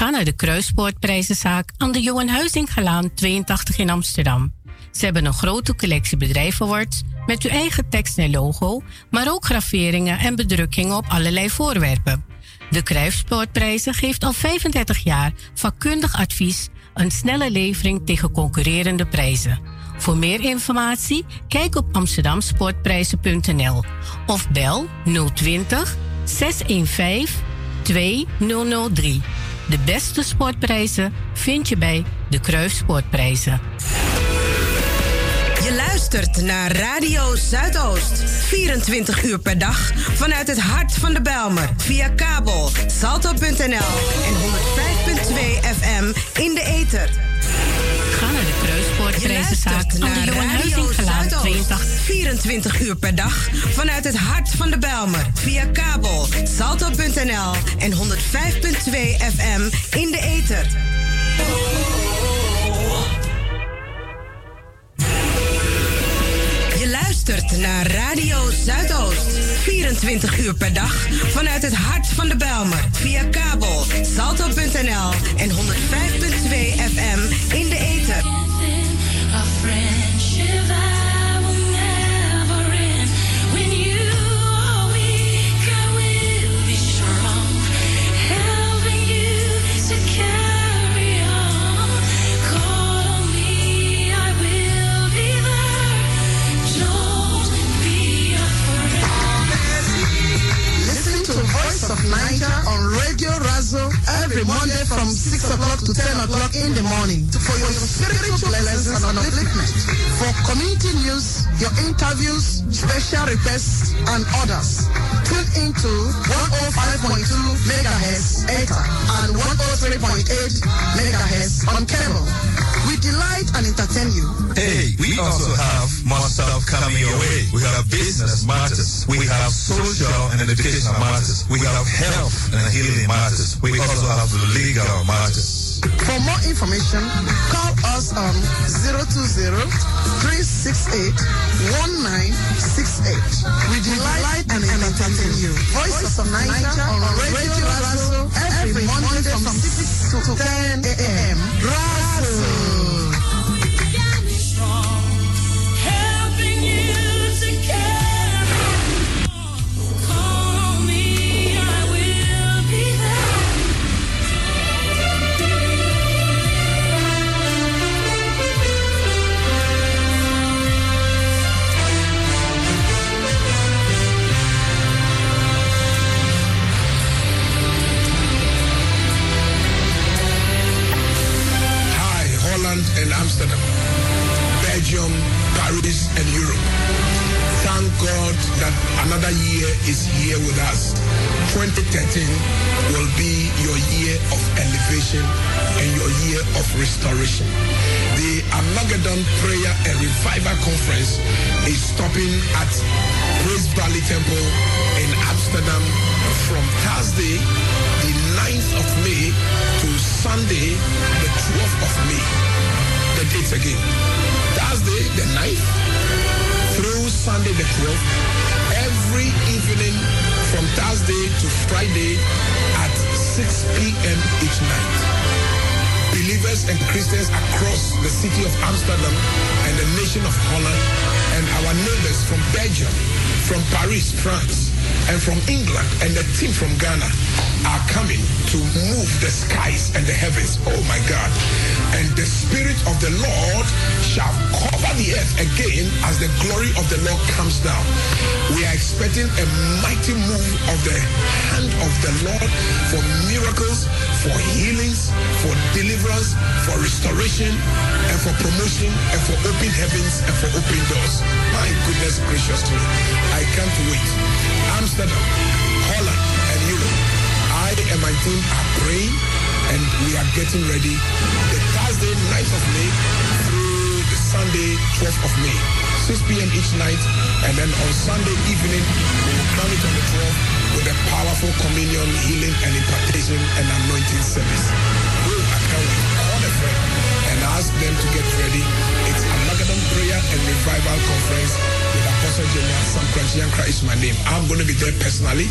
Ga naar de Kruispoortprijzenzaak aan de Johan Huizingalaan 82 in Amsterdam. Ze hebben een grote collectie bedrijvenwords met uw eigen tekst en logo, maar ook graveringen en bedrukkingen op allerlei voorwerpen. De Kruispoortprijzen geeft al 35 jaar vakkundig advies, een snelle levering tegen concurrerende prijzen. Voor meer informatie kijk op amsterdamsportprijzen.nl of bel 020 615 2003. De beste sportprijzen vind je bij de Kruissportprijzen. Je luistert naar Radio Zuidoost. 24 uur per dag vanuit het hart van de Belmer. Via kabel, salto.nl en 105.2 FM in de ether. Naar aan de Johan Huizinggelaan 82. 24 uur per dag vanuit het hart van de Belmer. Via kabel, salto.nl en 105.2 FM in de ether. Je luistert naar Radio Zuidoost. 24 uur per dag vanuit het hart van de Belmer. Via kabel, salto.nl en 105.2 FM in de ether. Of Naija on Radio Razo every Monday from 6 o'clock to 10 o'clock in the morning for your spiritual lessons and upliftment. For community news, your interviews, special requests, and others. Tune into 105.2 megahertz ETA and 103.8 megahertz on cable. We delight and entertain you. Hey, we also have more stuff coming your way. We have business matters. We have social and educational matters. We have health and healing matters. We also have legal matters. For more information, call us on 020-368-1968. We delight and entertain you. Voices of Naija on Radio Razo every Monday from 6 to 10 a.m. Razo. Amsterdam, Belgium, Paris, and Europe. Thank God that another year is here with us. 2013 will be your year of elevation and your year of restoration. The Armageddon Prayer and Revival Conference is stopping at Praise Valley Temple in Amsterdam from Thursday, the 9th of May to Sunday, the 12th of May. Again. Thursday, the 9th through Sunday, the 12th. Every evening from Thursday to Friday at 6 p.m. each night believers and Christians across the city of Amsterdam and the nation of Holland and our neighbors from Belgium, from Paris, France, and from England and the team from Ghana are coming to move the skies and the heavens. Oh my God. And the Spirit of the Lord shall cover the earth again as the glory of the Lord comes down. We are expecting a mighty move of the hand of the Lord for miracles, for healings, for deliverance, for restoration, and for promotion, and for open heavens, and for open doors. My goodness gracious me. I can't wait. Amsterdam, and my team are praying and we are getting ready. The Thursday, 9th of May through the Sunday, 12th of May. 6 p.m. each night. And then on Sunday evening, we will crown it on the 12th with a powerful communion, healing, and impartation and anointing service. Ask them to get ready. It's Armageddon Prayer and Revival Conference with Apostle General Sam Yankra is my name. I'm going to be there personally,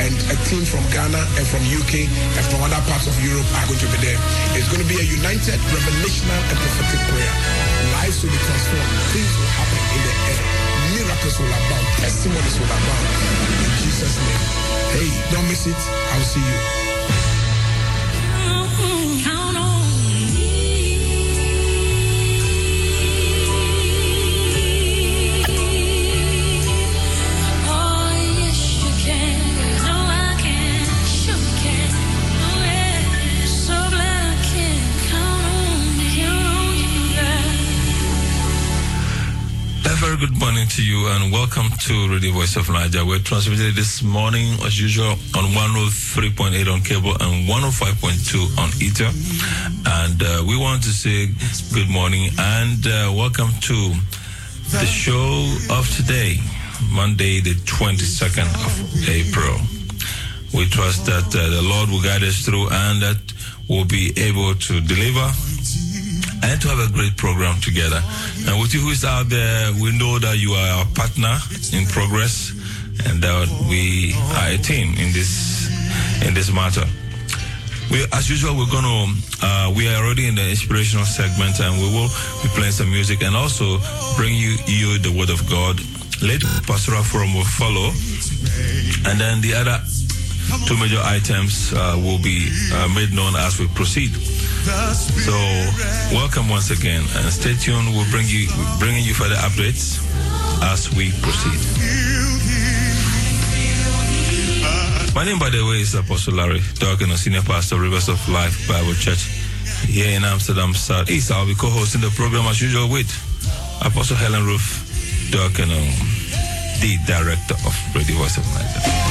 and a team from Ghana and from UK and from other parts of Europe are going to be there. It's going to be a united, revelational, and prophetic prayer. Lives will be transformed. Things will happen in the air. Miracles will abound. Testimonies will abound. In Jesus' name. Hey, don't miss it. I'll see you. Good morning to you and welcome to Radio Voice of Naija. We're transmitted this morning, as usual, on 103.8 on cable and 105.2 on ether. And uh, we want to say good morning and uh, welcome to the show of today, Monday, the 22nd of April. We trust that uh, the Lord will guide us through and that we'll be able to deliver and to have a great program together. And with you who is out there, we know that you are our partner in progress and that we are a team in this in this matter. We, as usual, we're to, uh, we are already in the inspirational segment and we will be playing some music and also bring you, you the word of God. Later, pastoral forum will follow. And then the other two major items uh, will be uh, made known as we proceed. So, welcome once again, and stay tuned. We'll bring you bringing you further updates as we proceed. My name, by the way, is Apostle Larry Dawkins, senior pastor, Rivers of Life Bible Church here in Amsterdam South East. I'll be co-hosting the program as usual with Apostle Helen Roof Dawkins, the director of Radio Voice of Nigeria.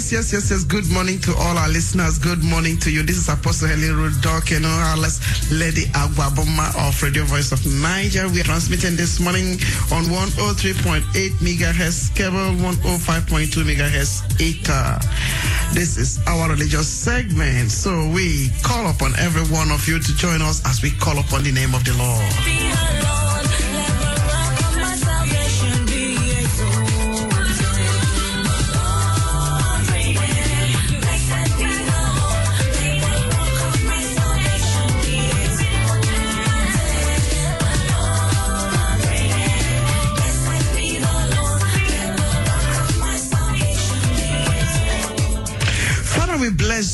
Yes, yes, yes, yes. Good morning to all our listeners. Good morning to you. This is Apostle Helen Rudok, know, our Lady Agwaboma of Radio Voice of Naija. We are transmitting this morning on 103.8 megahertz cable, 105.2 megahertz ether. This is our religious segment. So we call upon every one of you to join us as we call upon the name of the Lord.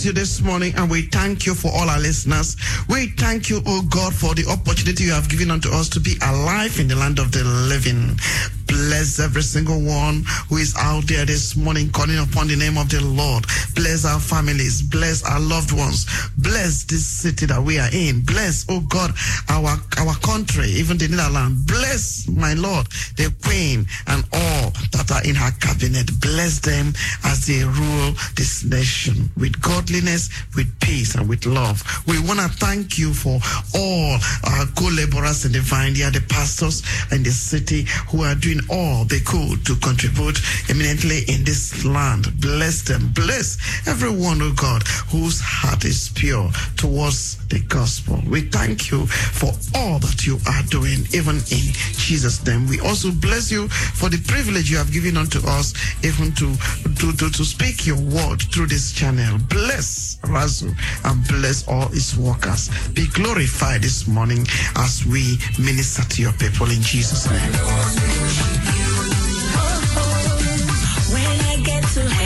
You this morning and we thank you for all our listeners. We thank you, oh God, for the opportunity you have given unto us to be alive in the land of the living. Bless every single one who is out there this morning calling upon the name of the Lord. Bless our families. Bless our loved ones. Bless this city that we are in. Bless, oh God, our, our country, even the Netherlands. Bless, my Lord, the Queen and all that are in her cabinet. Bless them as they rule this nation with godliness, with peace, and with love. We want to thank you for all our co-laborers in the vineyard, the pastors in the city who are doing all they could to contribute eminently in this land. Bless them. Bless everyone, oh God, whose heart is pure towards the gospel. We thank you for all that you are doing, even in Jesus' name. We also bless you for the privilege you have given unto us, even to, to, to, to speak your word through this channel. Bless Razo and bless all his workers. Be glorified this morning as we minister to your people in Jesus' name. I get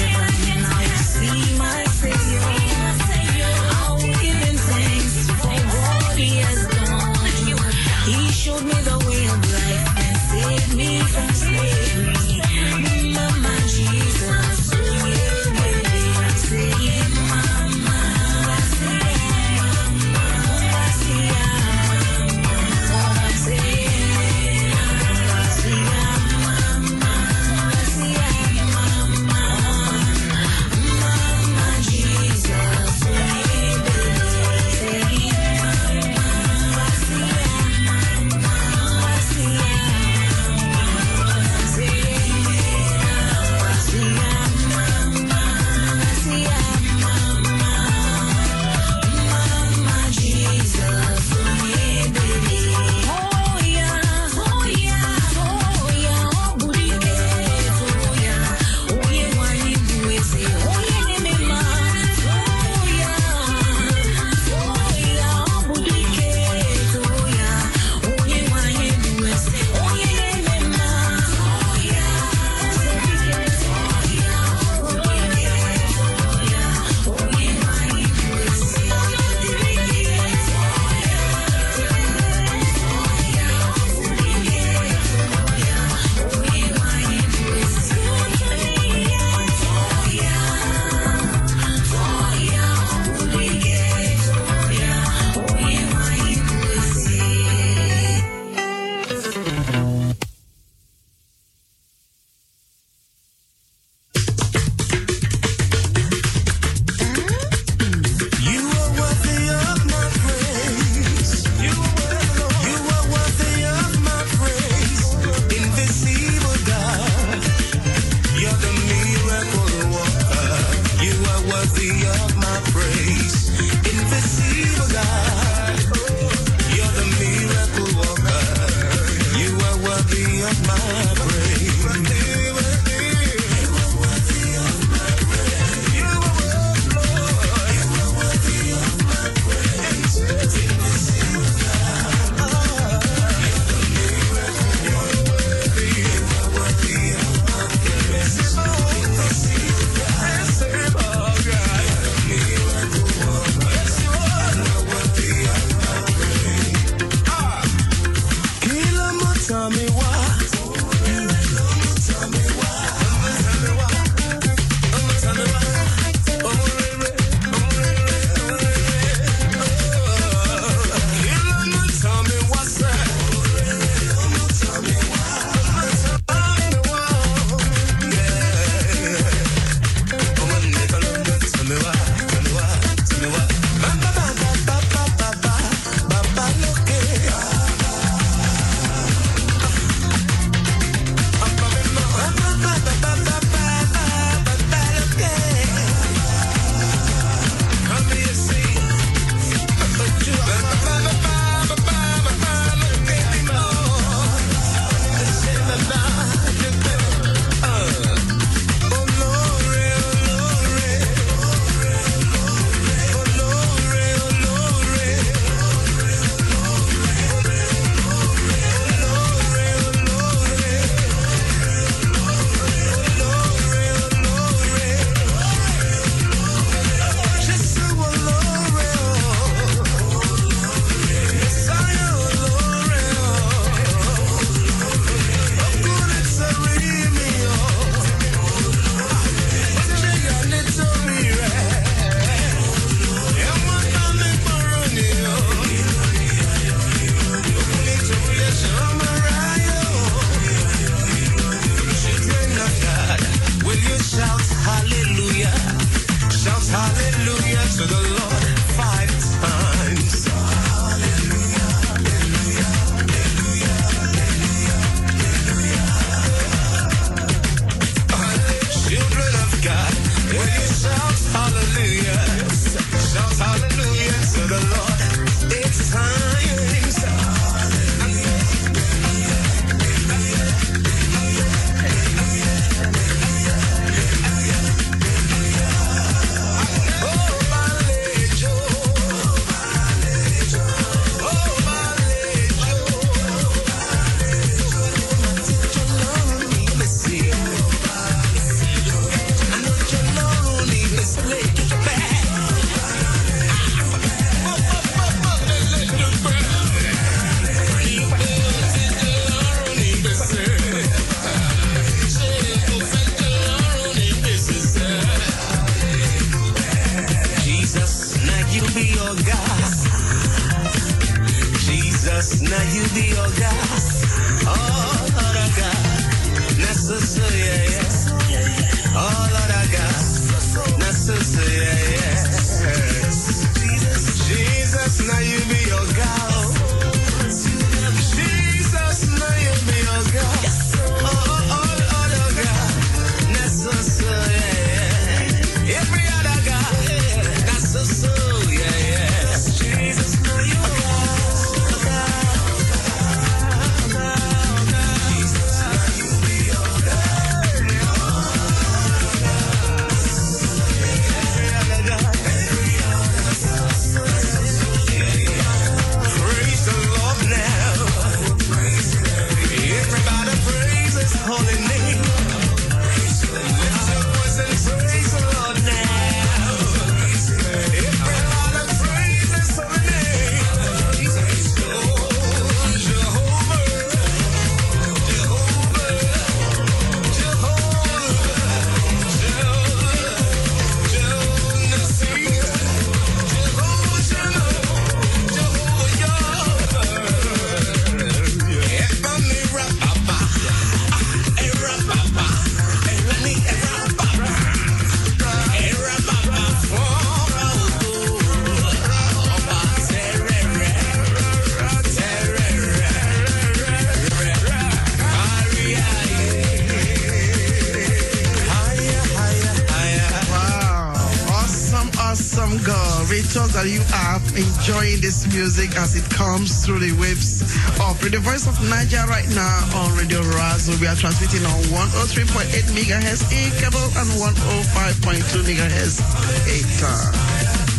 music as it comes through the waves of the voice of Naija right now on Radio Razo. We are transmitting on 103.8 megahertz in cable and 105.2 megahertz ether.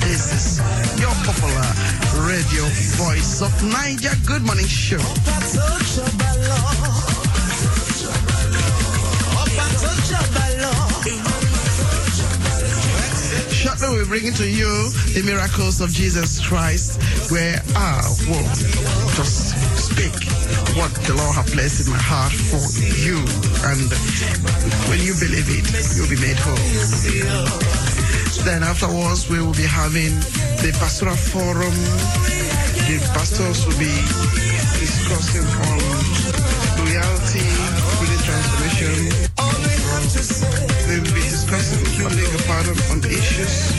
This is your popular radio voice of Naija. Good morning show. Shortly we bring to you the miracles of Jesus Christ, where I will just speak what the Lord has placed in my heart for you. And when you believe it, you'll be made whole. Then afterwards, we will be having the pastoral forum. The pastors will be discussing on loyalty, really transformation. We will be discussing only a pardon on issues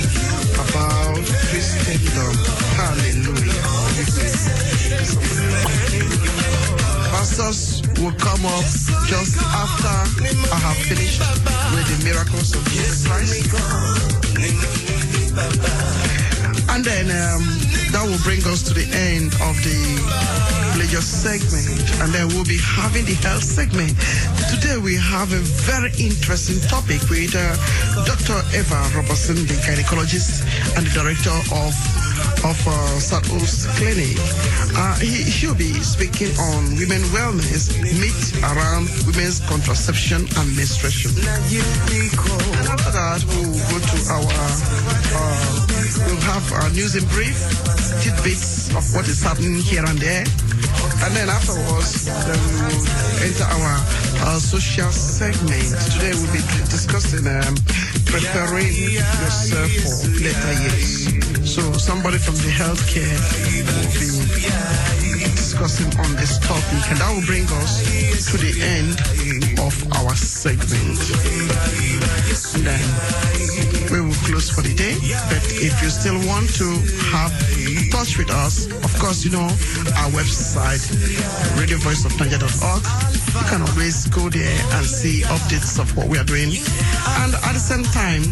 about Christendom. Hallelujah. Pastors will come up just after I have finished with the miracles of Jesus Christ. And then um, that will bring us to the end of the pleasure segment. And then we'll be having the health segment. Today we have a very interesting topic with uh, Dr. Eva Robertson, the gynecologist and the director of of uh, Clinic. Uh, he, he'll be speaking on women wellness, myths around women's contraception and menstruation. And after that, we'll go to our, uh, we'll have our news in brief, tidbits of what is happening here and there. And then afterwards, then we will enter our, our social segment. Today we'll be discussing um, preparing yourself for later years. So somebody from the healthcare will be discussing on this topic, and that will bring us to the end of our segment. And then we will close for the day. But if you still want to have touch with us, of course, you know our website, radiovoiceofniger.org. You can always go there and see updates of what we are doing. And at the same time,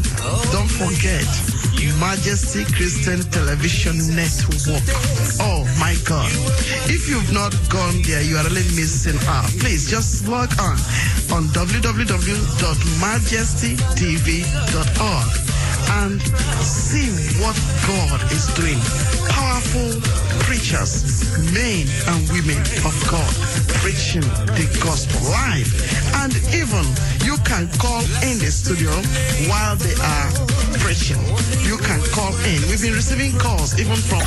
don't forget Majesty Christian Television Network. Oh my God. If you've not gone there, you are really missing out. Please just log on on www.majestytv.org and see what God is doing. Powerful preachers, men and women of God, preaching the gospel live. And even you can call in the studio while they are preaching. You can call in. We've been receiving calls even from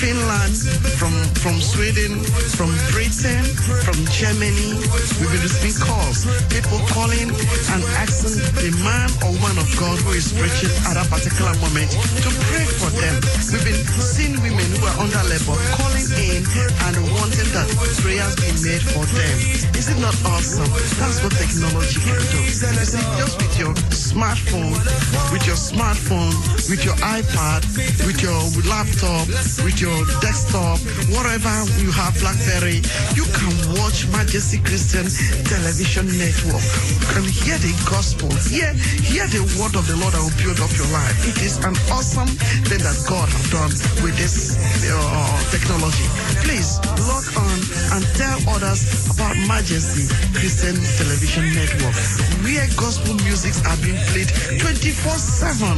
Finland, from from Sweden, from Britain, from Germany. We've been receiving calls. People calling and asking the man or woman of God who is preaching at a particular moment to pray for them. We've been seeing women who are under labor calling in and wanting that prayers be made for them. Is it not awesome? That's what technology can do. You see, just with your smartphone, with your smartphone, with your iPad, with your laptop, with your desktop, whatever you have, BlackBerry, you can watch Majesty Christian Television Network. You can hear the gospel, hear, hear the word of the Lord that will build up your life. It is an awesome thing that God has done with this uh, technology. Please log on and tell others about Majesty Christian Television Network, where gospel musics are being played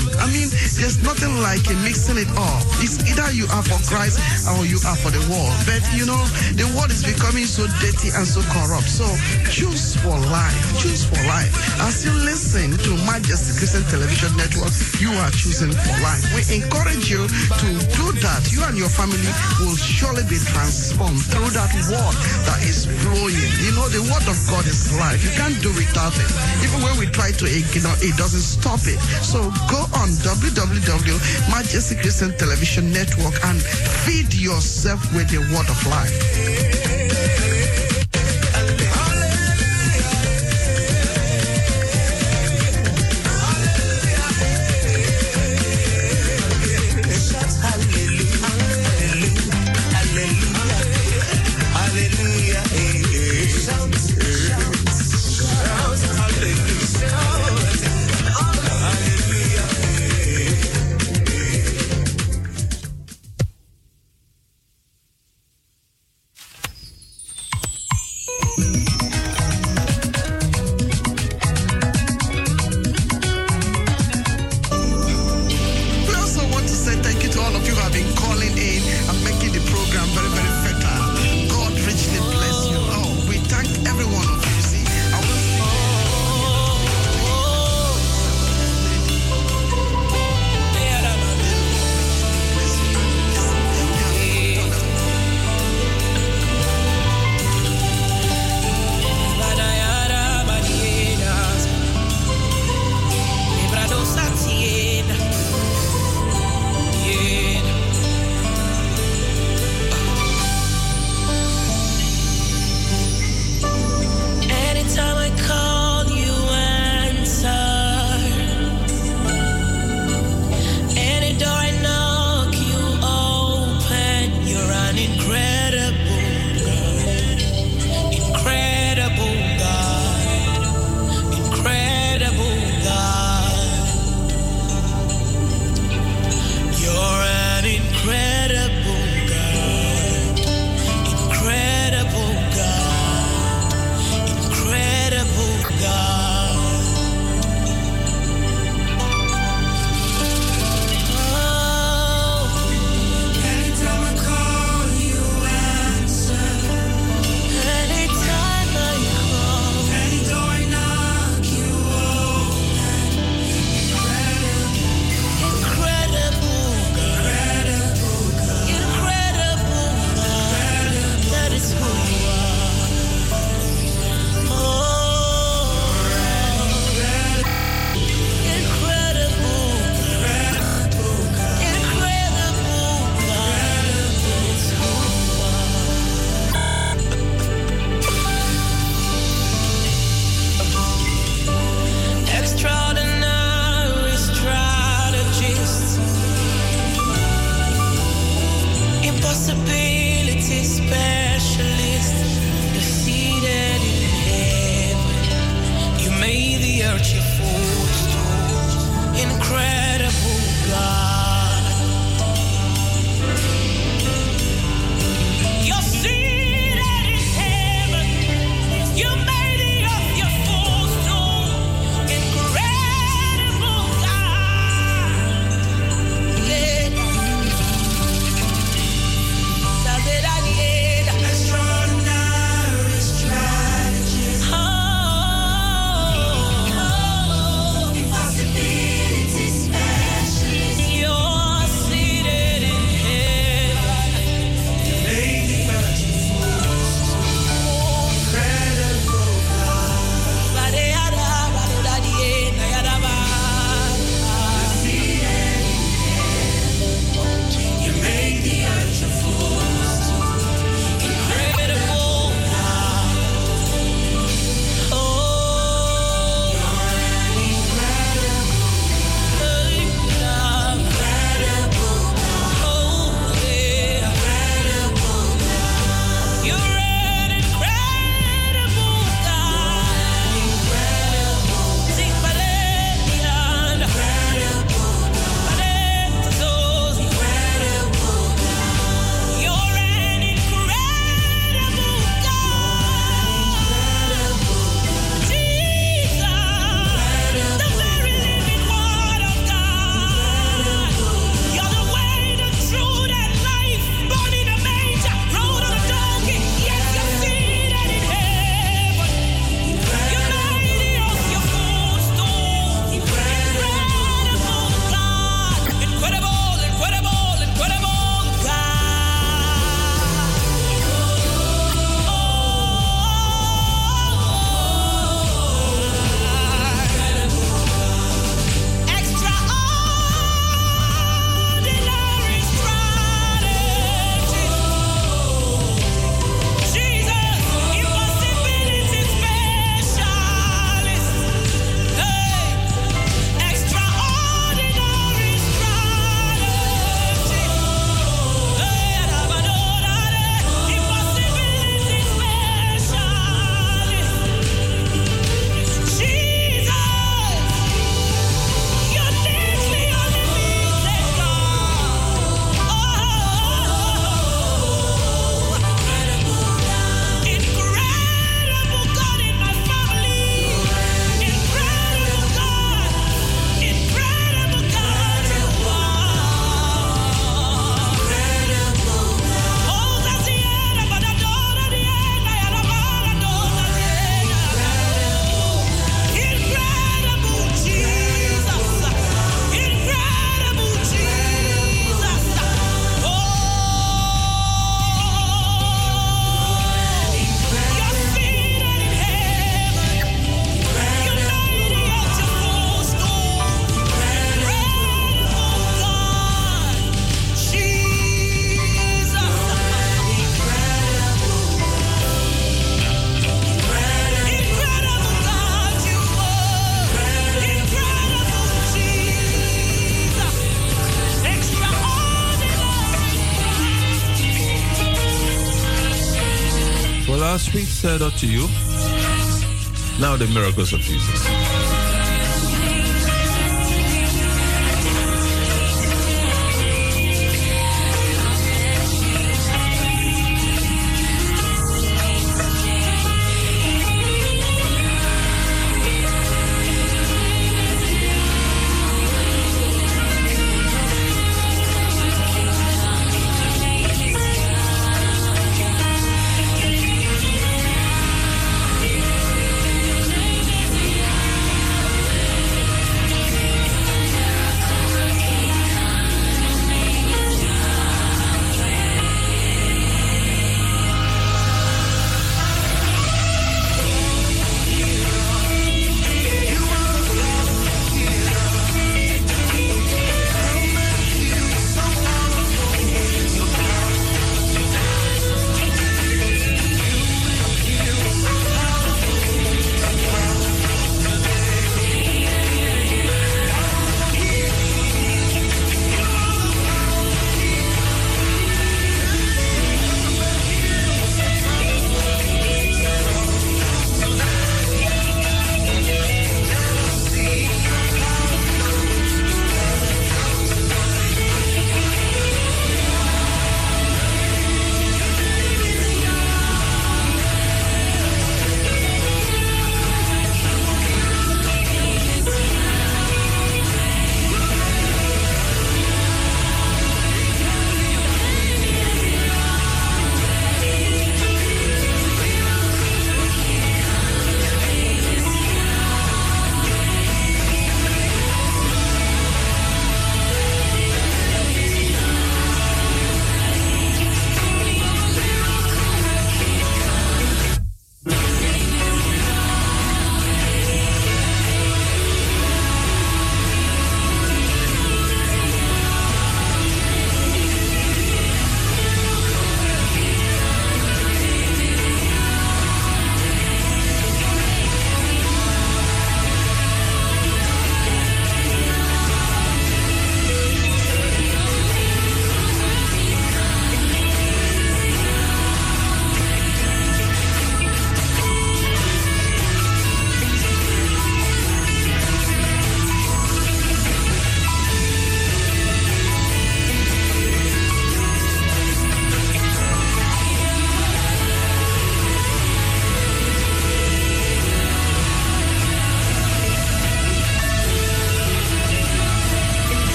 24-7. I mean, there's nothing like a mixing it up. It's either you are for Christ or you are for the world. But you know, the world is becoming so dirty and so corrupt. So choose for life. Choose for life. As you listen to Majesty Christian Television Network, you are choosing for life. We encourage you to do that. You and your family will surely be transformed through that word that is flowing. You know, the word of God is life. You can't do without it. Even when we try to ignore it, doesn't stop it. So go on www.majesty Christian Television Network and feed yourself with the word of life. Said unto you, now the miracles of Jesus.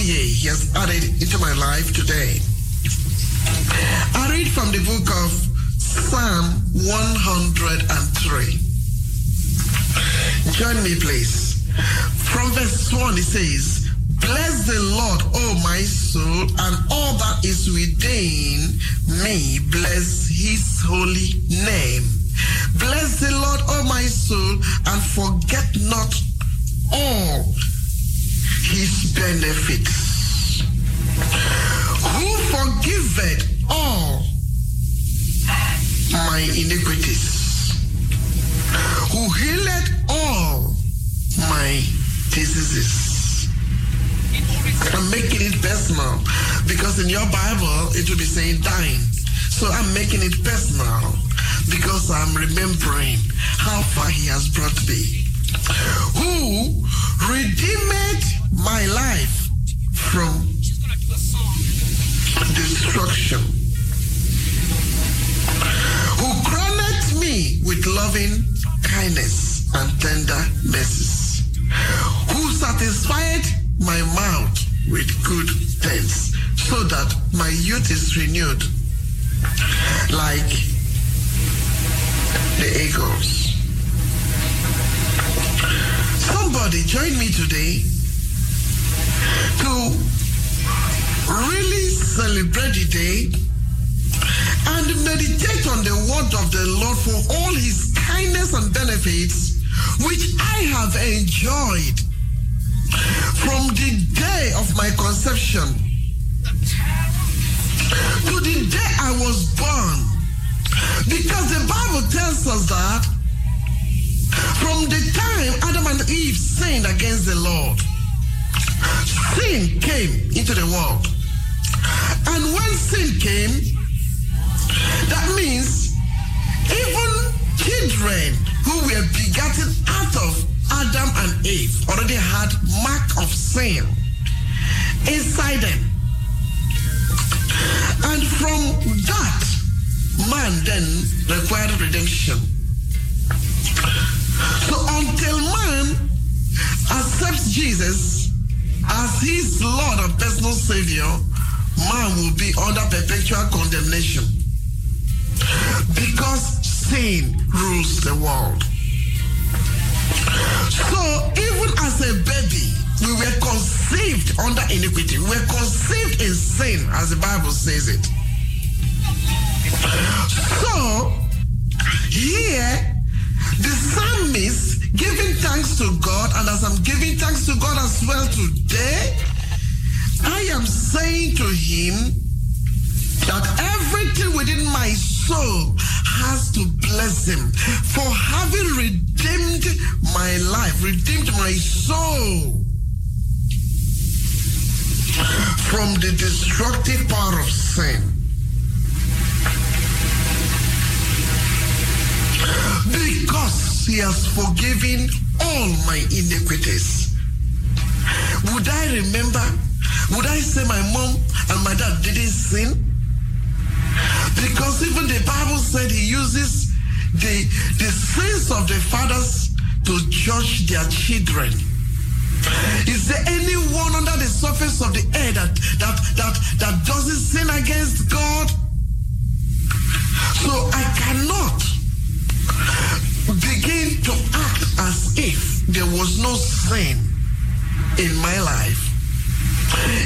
He has added into my life today. I read from the book of Psalm 103. Join me, please. From verse 1, it says, Bless the Lord, O my soul, and all that is within me. Bless his holy name. Bless the Lord, O my soul, and forget not all his benefits. Who forgiveth all my iniquities? Who healeth all my diseases? I'm making it personal because in your Bible it will be saying dying. So I'm making it personal because I'm remembering how far he has brought me. Who redeemed my life from destruction. Who crowned me with loving kindness and tender mercies. Who satisfied my mouth with good things so that my youth is renewed like the eagles. Somebody join me today to really celebrate the day and meditate on the word of the Lord for all his kindness and benefits which I have enjoyed from the day of my conception to the day I was born. Because the Bible tells us that from the time Adam and Eve sinned against the Lord, sin came into the world. And when sin came, that means even children who were begotten out of Adam and Eve already had mark of sin inside them. And from that, man then required redemption. So until man accepts Jesus as his Lord and personal Savior, man will be under perpetual condemnation because sin rules the world. So even as a baby, we were conceived under iniquity. We were conceived in sin, as the Bible says it. So here, the psalmist giving thanks to God, and as I'm giving thanks to God as well today, I am saying to him that everything within my soul has to bless him for having redeemed my life, redeemed my soul from the destructive power of sin. Because he has forgiven all my iniquities. Would I remember? Would I say my mom and my dad didn't sin? Because even the Bible said he uses the, the sins of the fathers to judge their children. Is there anyone under the surface of the earth that, that, that, that doesn't sin against God? So I cannot begin to act as if there was no sin in my life.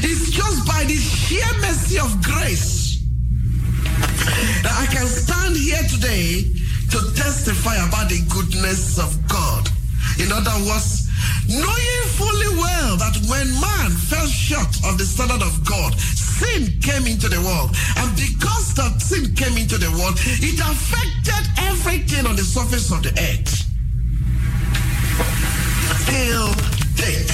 It's just by the sheer mercy of grace that I can stand here today to testify about the goodness of God. In other words, knowing fully well that when man fell short of the standard of God, sin came into the world. And because that sin came into the world, it affected everything on the surface of the earth. Till death.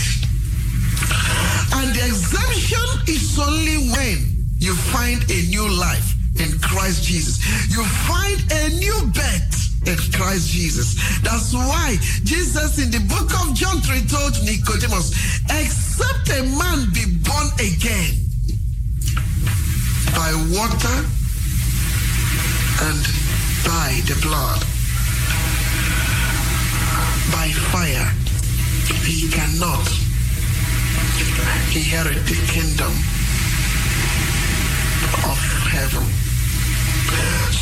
And the exemption is only when you find a new life in Christ Jesus. You find a new birth in Christ Jesus. That's why why Jesus in the book of John 3 told Nicodemus, except a man be born again by water and by the blood, by fire, he cannot inherit the kingdom of heaven.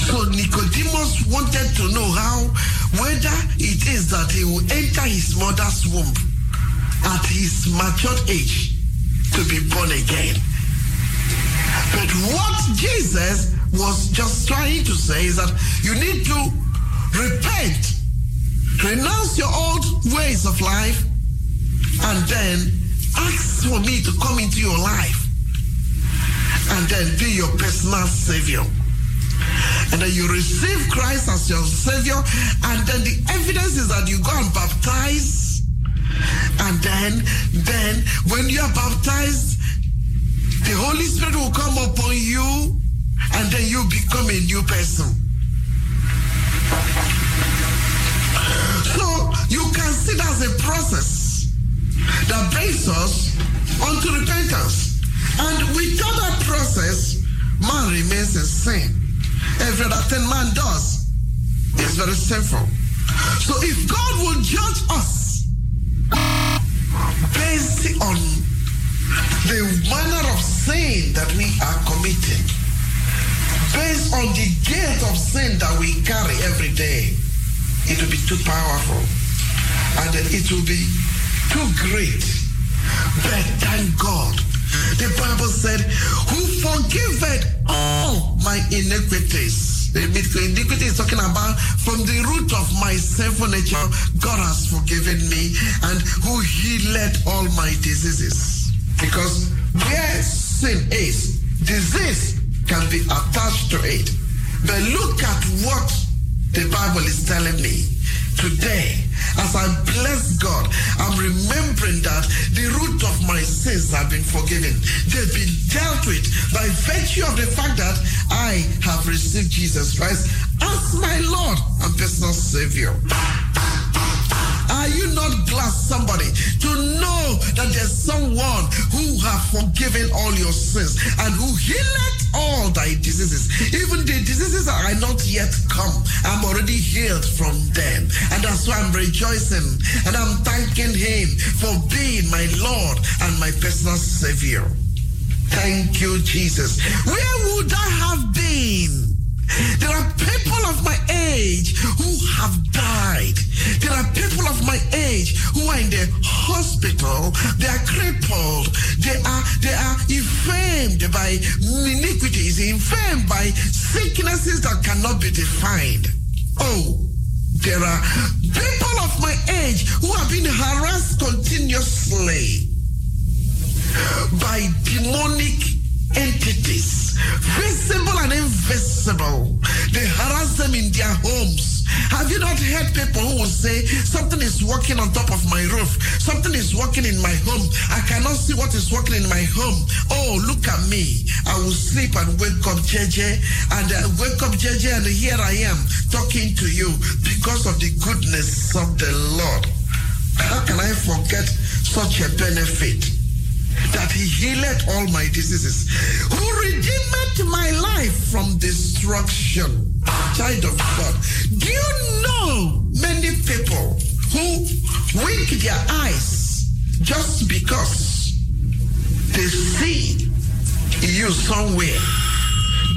So Nicodemus wanted to know how, whether it is that he will enter his mother's womb at his matured age to be born again. But what Jesus was just trying to say is that you need to repent, renounce your old ways of life, and then ask for me to come into your life and then be your personal savior. And then you receive Christ as your savior, and then the evidence is that you go and baptize. And then, then when you are baptized, the Holy Spirit will come upon you, and then you become a new person. So you can see that's a process that brings us unto repentance. And without that process, man remains in sin. Every other thing man does is very sinful. So if God will judge us based on the manner of sin that we are committing, based on the guilt of sin that we carry every day, it will be too powerful and it will be too great. But thank God. The Bible said, Who forgiveth all my iniquities. The iniquity is talking about from the root of my sinful nature, God has forgiven me and who healed all my diseases. Because where sin is, disease can be attached to it. But look at what the Bible is telling me today. As I bless God, I'm remembering that the root of my sins have been forgiven. They've been dealt with by virtue of the fact that I have received Jesus Christ as my Lord and personal Savior. Are you not glad, somebody, to know that there's someone who have forgiven all your sins and who healed all thy diseases? Even the diseases that are not yet come, I'm already healed from them. And that's why I'm rejoicing and I'm thanking him for being my Lord and my personal Savior. Thank you, Jesus. Where would I have been? There are people of my age who have died. There are people of my age who are in the hospital. They are crippled. They are they are infirmed by iniquities, infirmed by sicknesses that cannot be defined. Oh, there are people of my age who have been harassed continuously by demonic entities, visible and invisible. They harass them in their homes. Have you not heard people who will say, Something is working on top of my roof, something is working in my home. I cannot see what is working in my home. Oh, look at me. I will sleep and wake up, JJ, and uh, wake up, JJ, and here I am talking to you because of the goodness of the Lord. How can I forget such a benefit? That he healed all my diseases, who redeemed my life from destruction. Child of God, do you know many people who wink their eyes just because they see you somewhere?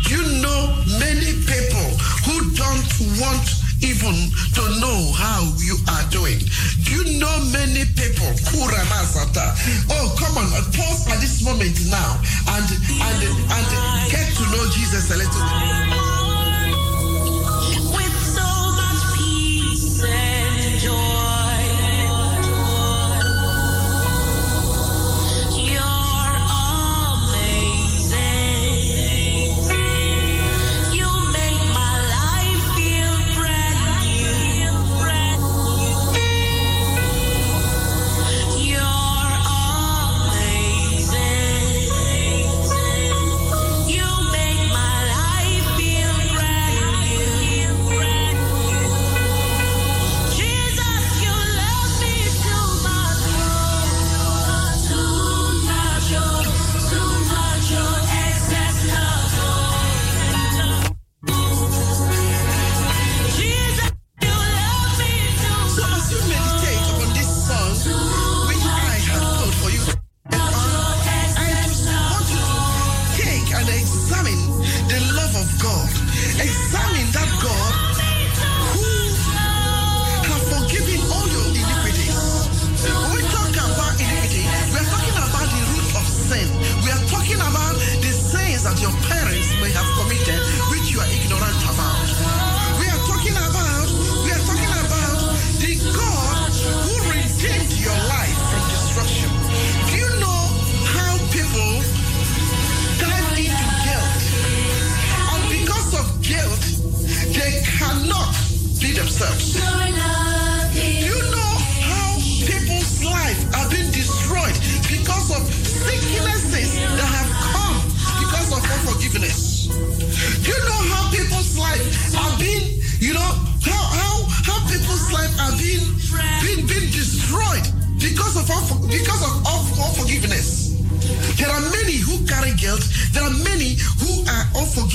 Do you know many people who don't want even to know how you are doing. Do you know many people? Kuramasata. Oh, come on, pause at this moment now and and and get to know Jesus a little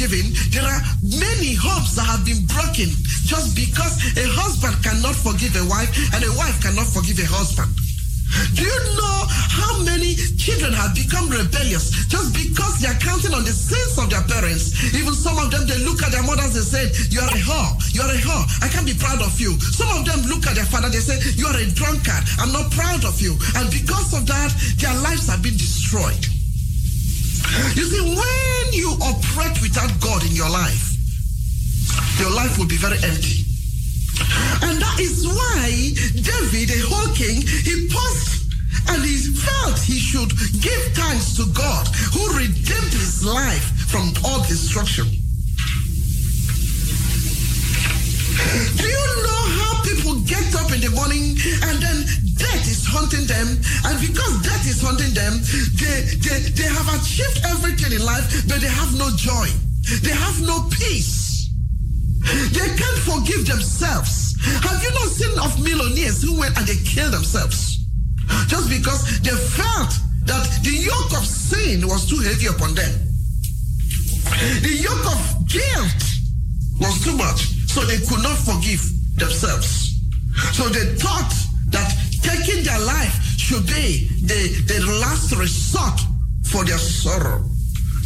unforgiving. There are many hopes that have been broken just because a husband cannot forgive a wife and a wife cannot forgive a husband. Do you know how many children have become rebellious just because they are counting on the sins of their parents? Even some of them, they look at their mothers and say, You are a whore, you are a whore, I can't be proud of you. Some of them look at their father, they say, You are a drunkard, I'm not proud of you. And because of that, their lives have been destroyed. You see, when you operate without God in your life, your life will be very empty. And that is why David, a whole king, he paused and he felt he should give thanks to God who redeemed his life from all destruction. Do you know how get up in the morning and then death is hunting them? And because death is hunting them, they, they, they have achieved everything in life, but they have no joy. They have no peace. They can't forgive themselves. Have you not seen of millionaires who went and they killed themselves? Just because they felt that the yoke of sin was too heavy upon them. The yoke of guilt was too much, so they could not forgive themselves. So they thought that taking their life should be the, the last resort for their sorrow.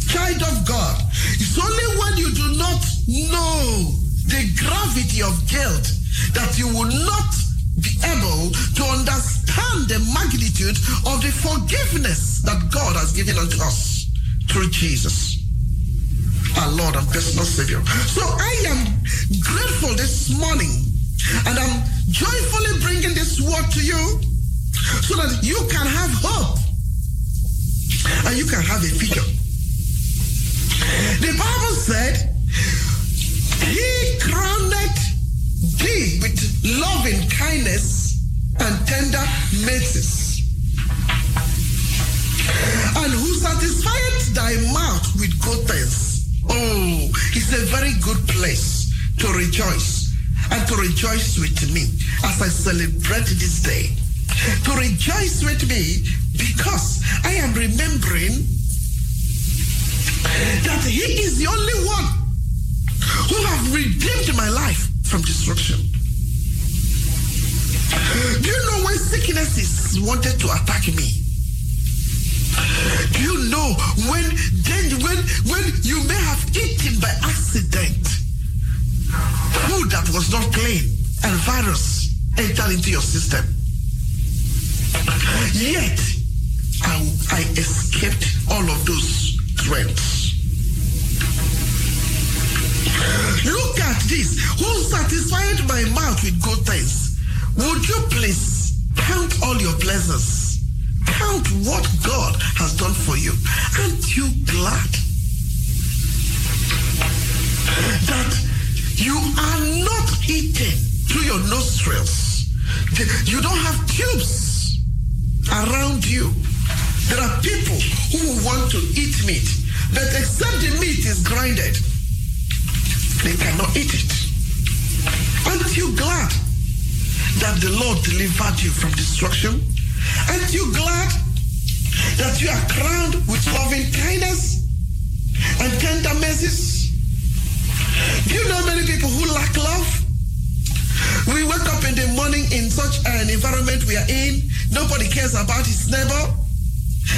Child of God, it's only when you do not know the gravity of guilt that you will not be able to understand the magnitude of the forgiveness that God has given unto us through Jesus, our Lord and personal Savior. So I am grateful this morning and I'm joyfully bringing this word to you so that you can have hope and you can have a future. The Bible said, He crowned thee with loving kindness and tender mercies, and who satisfied thy mouth with good things. Oh, it's a very good place to rejoice and to rejoice with me as I celebrate this day. To rejoice with me because I am remembering that He is the only one who have redeemed my life from destruction. Do you know when sicknesses wanted to attack me? Do you know when when when you may have eaten by accident food that was not clean and virus entered into your system? Yet I, I escaped all of those threats. Look at this. Who satisfied my mouth with good things? Would you please count all your blessings? Count what God has done for you. Aren't you glad you are not eaten through your nostrils? You don't have tubes around you. There are people who want to eat meat, but except the meat is grinded, they cannot eat it. Aren't you glad that the Lord delivered you from destruction? Aren't you glad that you are crowned with loving kindness and tender mercies? Do you know many people who lack love? We wake up in the morning in such an environment we are in. Nobody cares about his neighbor.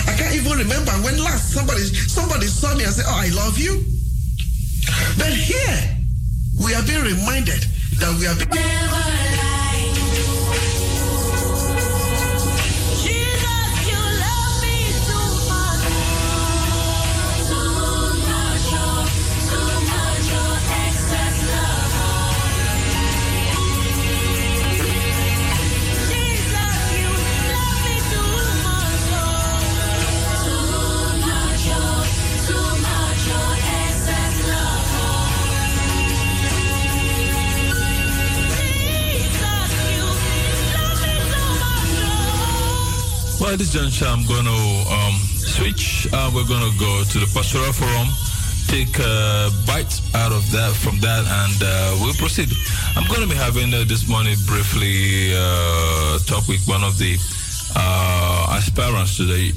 I can't even remember when last somebody somebody saw me and said, "Oh, I love you." But here we are being reminded that we are. Being at this juncture, I'm going to um, switch. Uh, we're going to go to the pastoral forum, take a bite out of that from that, and uh, we'll proceed. I'm going to be having uh, this morning briefly uh, talk with one of the uh, aspirants to the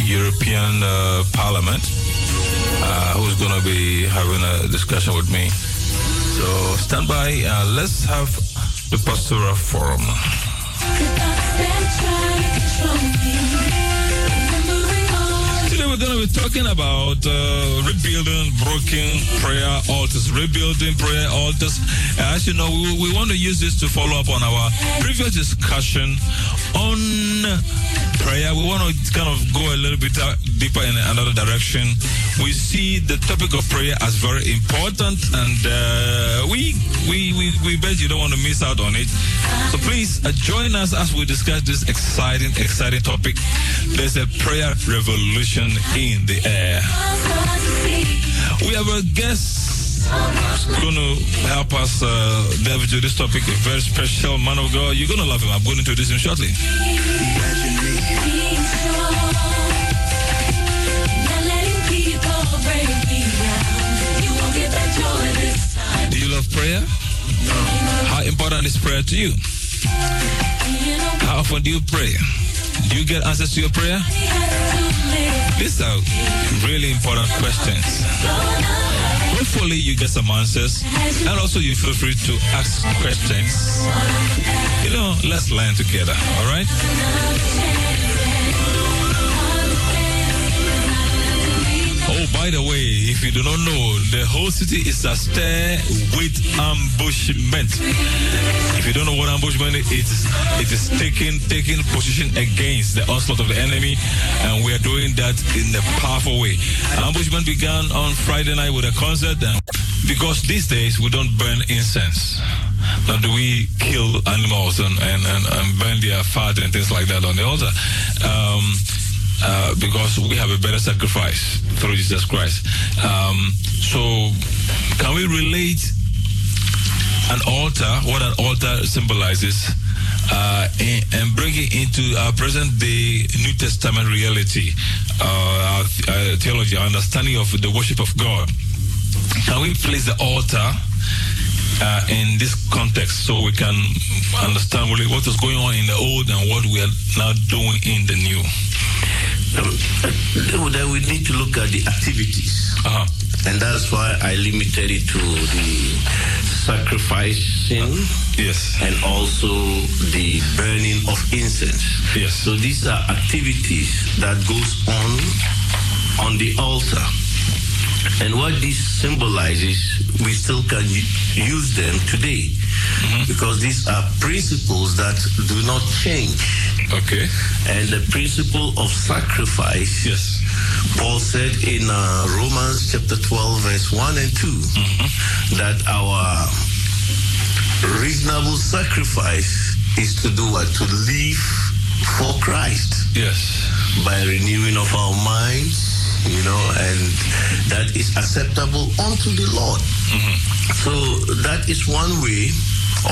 European uh, Parliament, who's going to be having a discussion with me. So stand by. Let's have the pastoral forum. Today we're going to be talking about uh, rebuilding broken prayer altars, rebuilding prayer altars. As you know, we, we want to use this to follow up on our previous discussion on prayer. We want to kind of go a little bit uh, deeper in another direction. We see the topic of prayer as very important, and uh, we, we we we bet you don't want to miss out on it. So please uh, join us as we discuss this exciting, exciting topic. There's a prayer revolution in the air. We have a guest going to help us uh, delve into this topic. A very special man of God. You're going to love him. I'm going to introduce him shortly. Do you love prayer? How important is prayer to you? How often do you pray? Do you get answers to your prayer? These are really important questions. Hopefully, you get some answers, and also you feel free to ask questions. You know, let's learn together, all right? By the way, if you do not know, the whole city is astir with ambushment. If you don't know what ambushment is, it is, it is taking taking position against the onslaught of the enemy, and we are doing that in a powerful way. Ambushment began on Friday night with a concert, and because these days we don't burn incense. Now, do we kill animals and, and, and, and burn their fat and things like that on the altar? Um, uh, because we have a better sacrifice through Jesus Christ. Um, so, can we relate an altar, what an altar symbolizes, uh, and, and bring it into our present day New Testament reality, uh, our, uh, theology, our understanding of the worship of God? Can we place the altar? uh, in this context so we can understand really what is going on in the old and what we are now doing in the new. Um, then we need to look at the activities. Uh-huh. And that's why I limited it to the sacrificing Yes. and also the burning of incense. Yes. So these are activities that goes on on the altar. And what this symbolizes, we still can use them today because these are principles that do not change. Okay. And the principle of sacrifice, Yes. Paul said in uh, Romans chapter 12, verse 1 and 2, that our reasonable sacrifice is to do what? To live for Christ Yes. by renewing of our minds, you know, and that is acceptable unto the Lord. Mm-hmm. So that is one way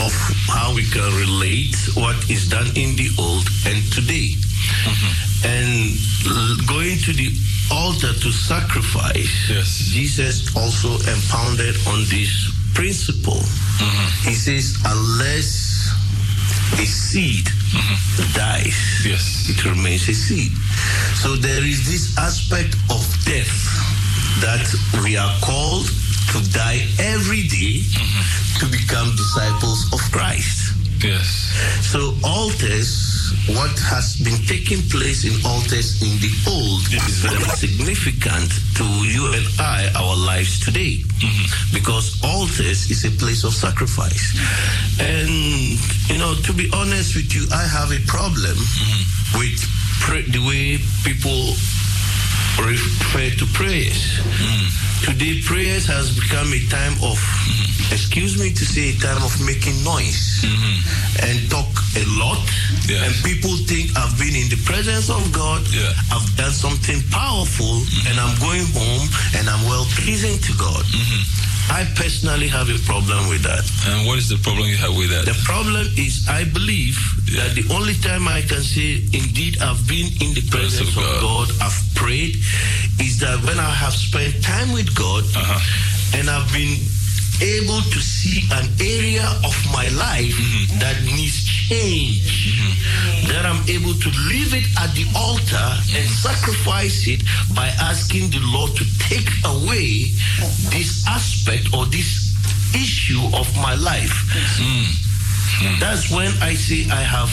of how we can relate what is done in the old and today. Mm-hmm. And going to the altar to sacrifice, Yes. Jesus also impounded on this principle. Mm-hmm. He says, unless a seed mm-hmm. dies, Yes. it remains a seed. So there is this aspect of death that we are called to die every day mm-hmm. to become disciples of Christ. Yes. So altars, what has been taking place in altars in the old is very significant to you and I, our lives today. Mm-hmm. Because altars is a place of sacrifice. And, you know, to be honest with you, I have a problem mm-hmm. with pray- the way people refer to prayers. Mm-hmm. Today, prayers has become a time of, excuse me to say, a time of making noise mm-hmm. and talk a lot. Yes. And people think I've been in the presence of God, Yeah. I've done something powerful, mm-hmm. and I'm going home and I'm well pleasing to God. Mm-hmm. I personally have a problem with that. And what is the problem you have with that? The problem is, I believe that the only time I can say, indeed, I've been in the presence of of God. God, I've prayed, is that when I have spent time with God Uh-huh. and I've been able to see an area of my life mm-hmm. that needs change, mm-hmm. that I'm able to leave it at the altar and mm-hmm. sacrifice it by asking the Lord to take away this aspect or this issue of my life. That's when I say I have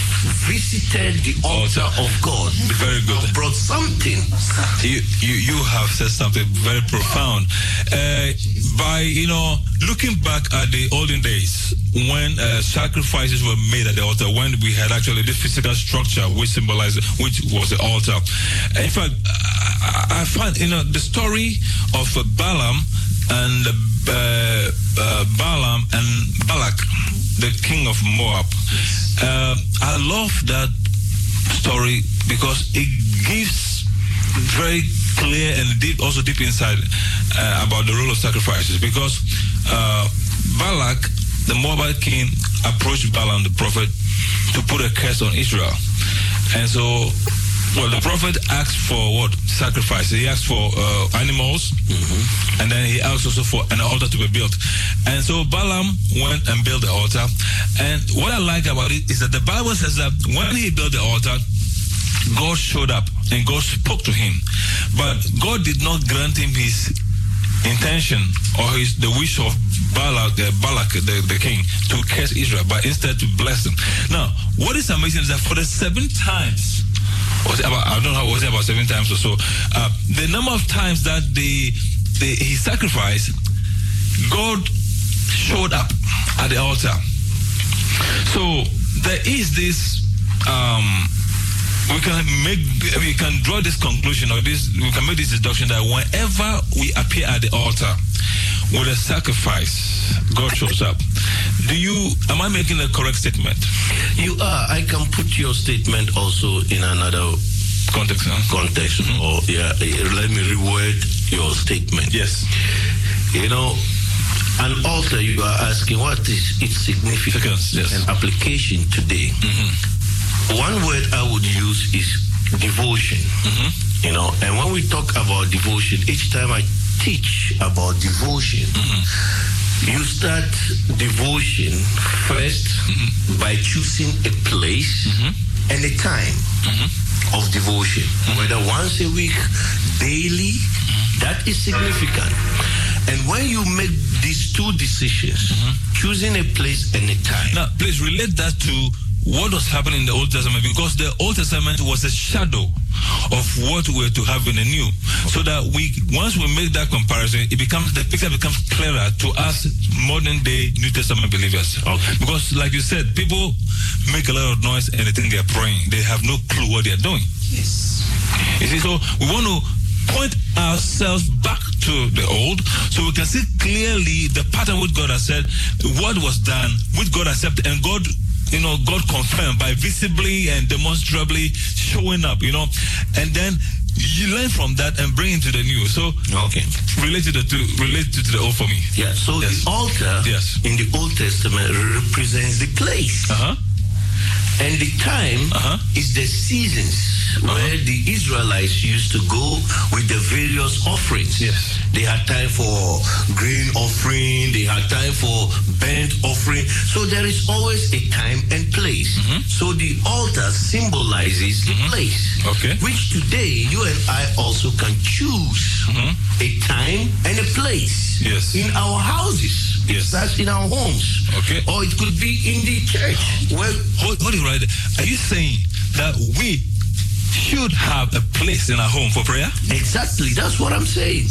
visited the altar of God. Very good. I've brought something. You, you you have said something very profound. Uh, by you know looking back at the olden days when uh, sacrifices were made at the altar, when we had actually this physical structure which symbolized which was the altar. In fact, I, I find you know the story of uh, Balaam and uh, uh, Balaam and Balak, the king of Moab. Uh, I love that story because it gives very clear and deep, also deep insight uh, about the role of sacrifices. Because uh, Balak, the Moabite king, approached Balaam, the prophet, to put a curse on Israel. And so, well, the prophet asked for what? Sacrifice. He asked for uh, animals, and then he asked also for an altar to be built. And so Balaam went and built the altar. And what I like about it is that the Bible says that when he built the altar, God showed up and God spoke to him. But God did not grant him his intention or his the wish of Balak, uh, Balak the, the king, to curse Israel, but instead to bless them. Now, what is amazing is that for the seven times, was about, I don't know, was it about seven times or so, uh, the number of times that the, the he sacrificed, God showed up at the altar. So there is this um, we can make we can draw this conclusion or this we can make this deduction that whenever we appear at the altar with a sacrifice, God shows up. Do you am I making a correct statement? You are. I can put your statement also in another Context, huh? context. Mm-hmm. Or yeah, let me reword your statement. Yes. You know, an altar. You are asking what is its significance yes. and application today. Mm-hmm. One word I would use is devotion. Mm-hmm. You know, and when we talk about devotion, each time I teach about devotion, mm-hmm. you start devotion 1st mm-hmm. by choosing a place and a time of devotion, whether once a week, daily, that is significant. And when you make these two decisions, choosing a place and a time, Now, please relate that to what was happening in the Old Testament because the Old Testament was a shadow of what we're to have in the New. So that we, once we make that comparison, it becomes the picture becomes clearer to us modern day New Testament believers. Okay. Because, like you said, people make a lot of noise and they think they're praying. They have no clue what they're doing. yes. You see, so we want to point ourselves back to the old so we can see clearly the pattern which God has said, what was done, which God accepted, and God, you know, God confirmed by visibly and demonstrably showing up, you know, and then you learn from that and bring it to the new. So Okay. relate to the to relate to the old for me. Yeah, so Yes. the altar Yes. in the Old Testament represents the place. Uh huh. And the time Uh-huh. is the seasons where the Israelites used to go with the various offerings. Yes. They had time for grain offering, they had time for burnt offering. So there is always a time and place. Mm-hmm. So the altar symbolizes the place. Okay. Which today you and I also can choose a time and a place. Mm-hmm. Yes. In our houses. Yes. That's in our homes. Okay. Or it could be in the church. Well, Hold, hold it right there. Are you saying that we should have a place in our home for prayer? exactly. That's what I'm saying.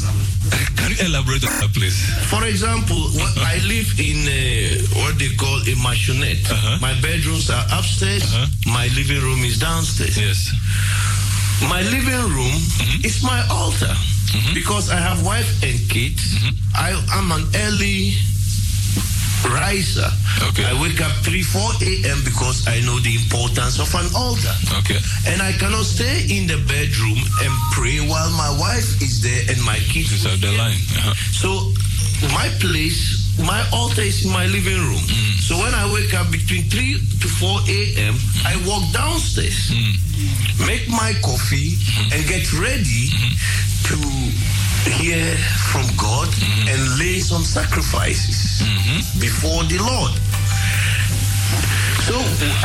Can you elaborate on that, please? For example, what I live in uh, what they call a maisonette. Uh-huh. My bedrooms are upstairs. Uh-huh. My living room is downstairs. Yes. My living room Mm-hmm. is my altar because I have wife and kids. Mm-hmm. I am an early riser. Okay. I wake up 3, 4 a.m. because I know the importance of an altar. Okay. And I cannot stay in the bedroom and pray while my wife is there and my kids. Are the line. Uh-huh. So my place, my altar is in my living room. So when I wake up between 3 to 4 a.m., I walk downstairs, make my coffee, and get ready to hear from God and lay some sacrifices Mm-hmm. before the Lord. So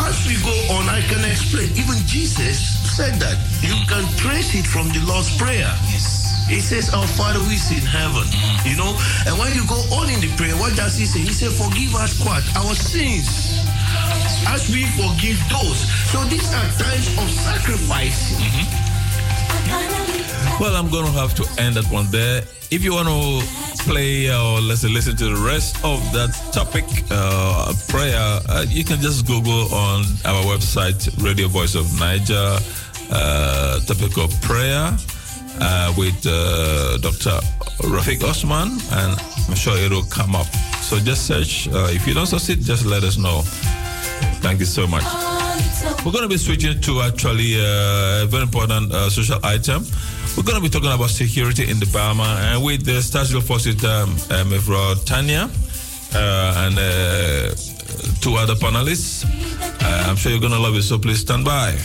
as we go on, I can explain. Even Jesus said that you can trace it from the Lord's prayer. He says, Our Father who is in heaven. Mm-hmm. You know, and when you go on in the prayer, what does he say? He said, Forgive us what? Our sins. As we forgive those. So these are times of sacrifice. Mm-hmm. Well, I'm going to have to end that one there. If you want to play or let's listen to the rest of that topic, uh, prayer, uh, you can just Google on our website, Radio Voice of Naija, uh, topic of prayer uh, with uh, Dr. Rafik Osman, and I'm sure it will come up. So just search. Uh, if you don't succeed, just let us know. Thank you so much. We're going to be switching to actually uh, a very important uh, social item. We're going to be talking about security in the Bahama, and with the Statutory Forces, um, um, Tanya uh, and uh, two other panelists. Uh, I'm sure you're going to love it, so please stand by.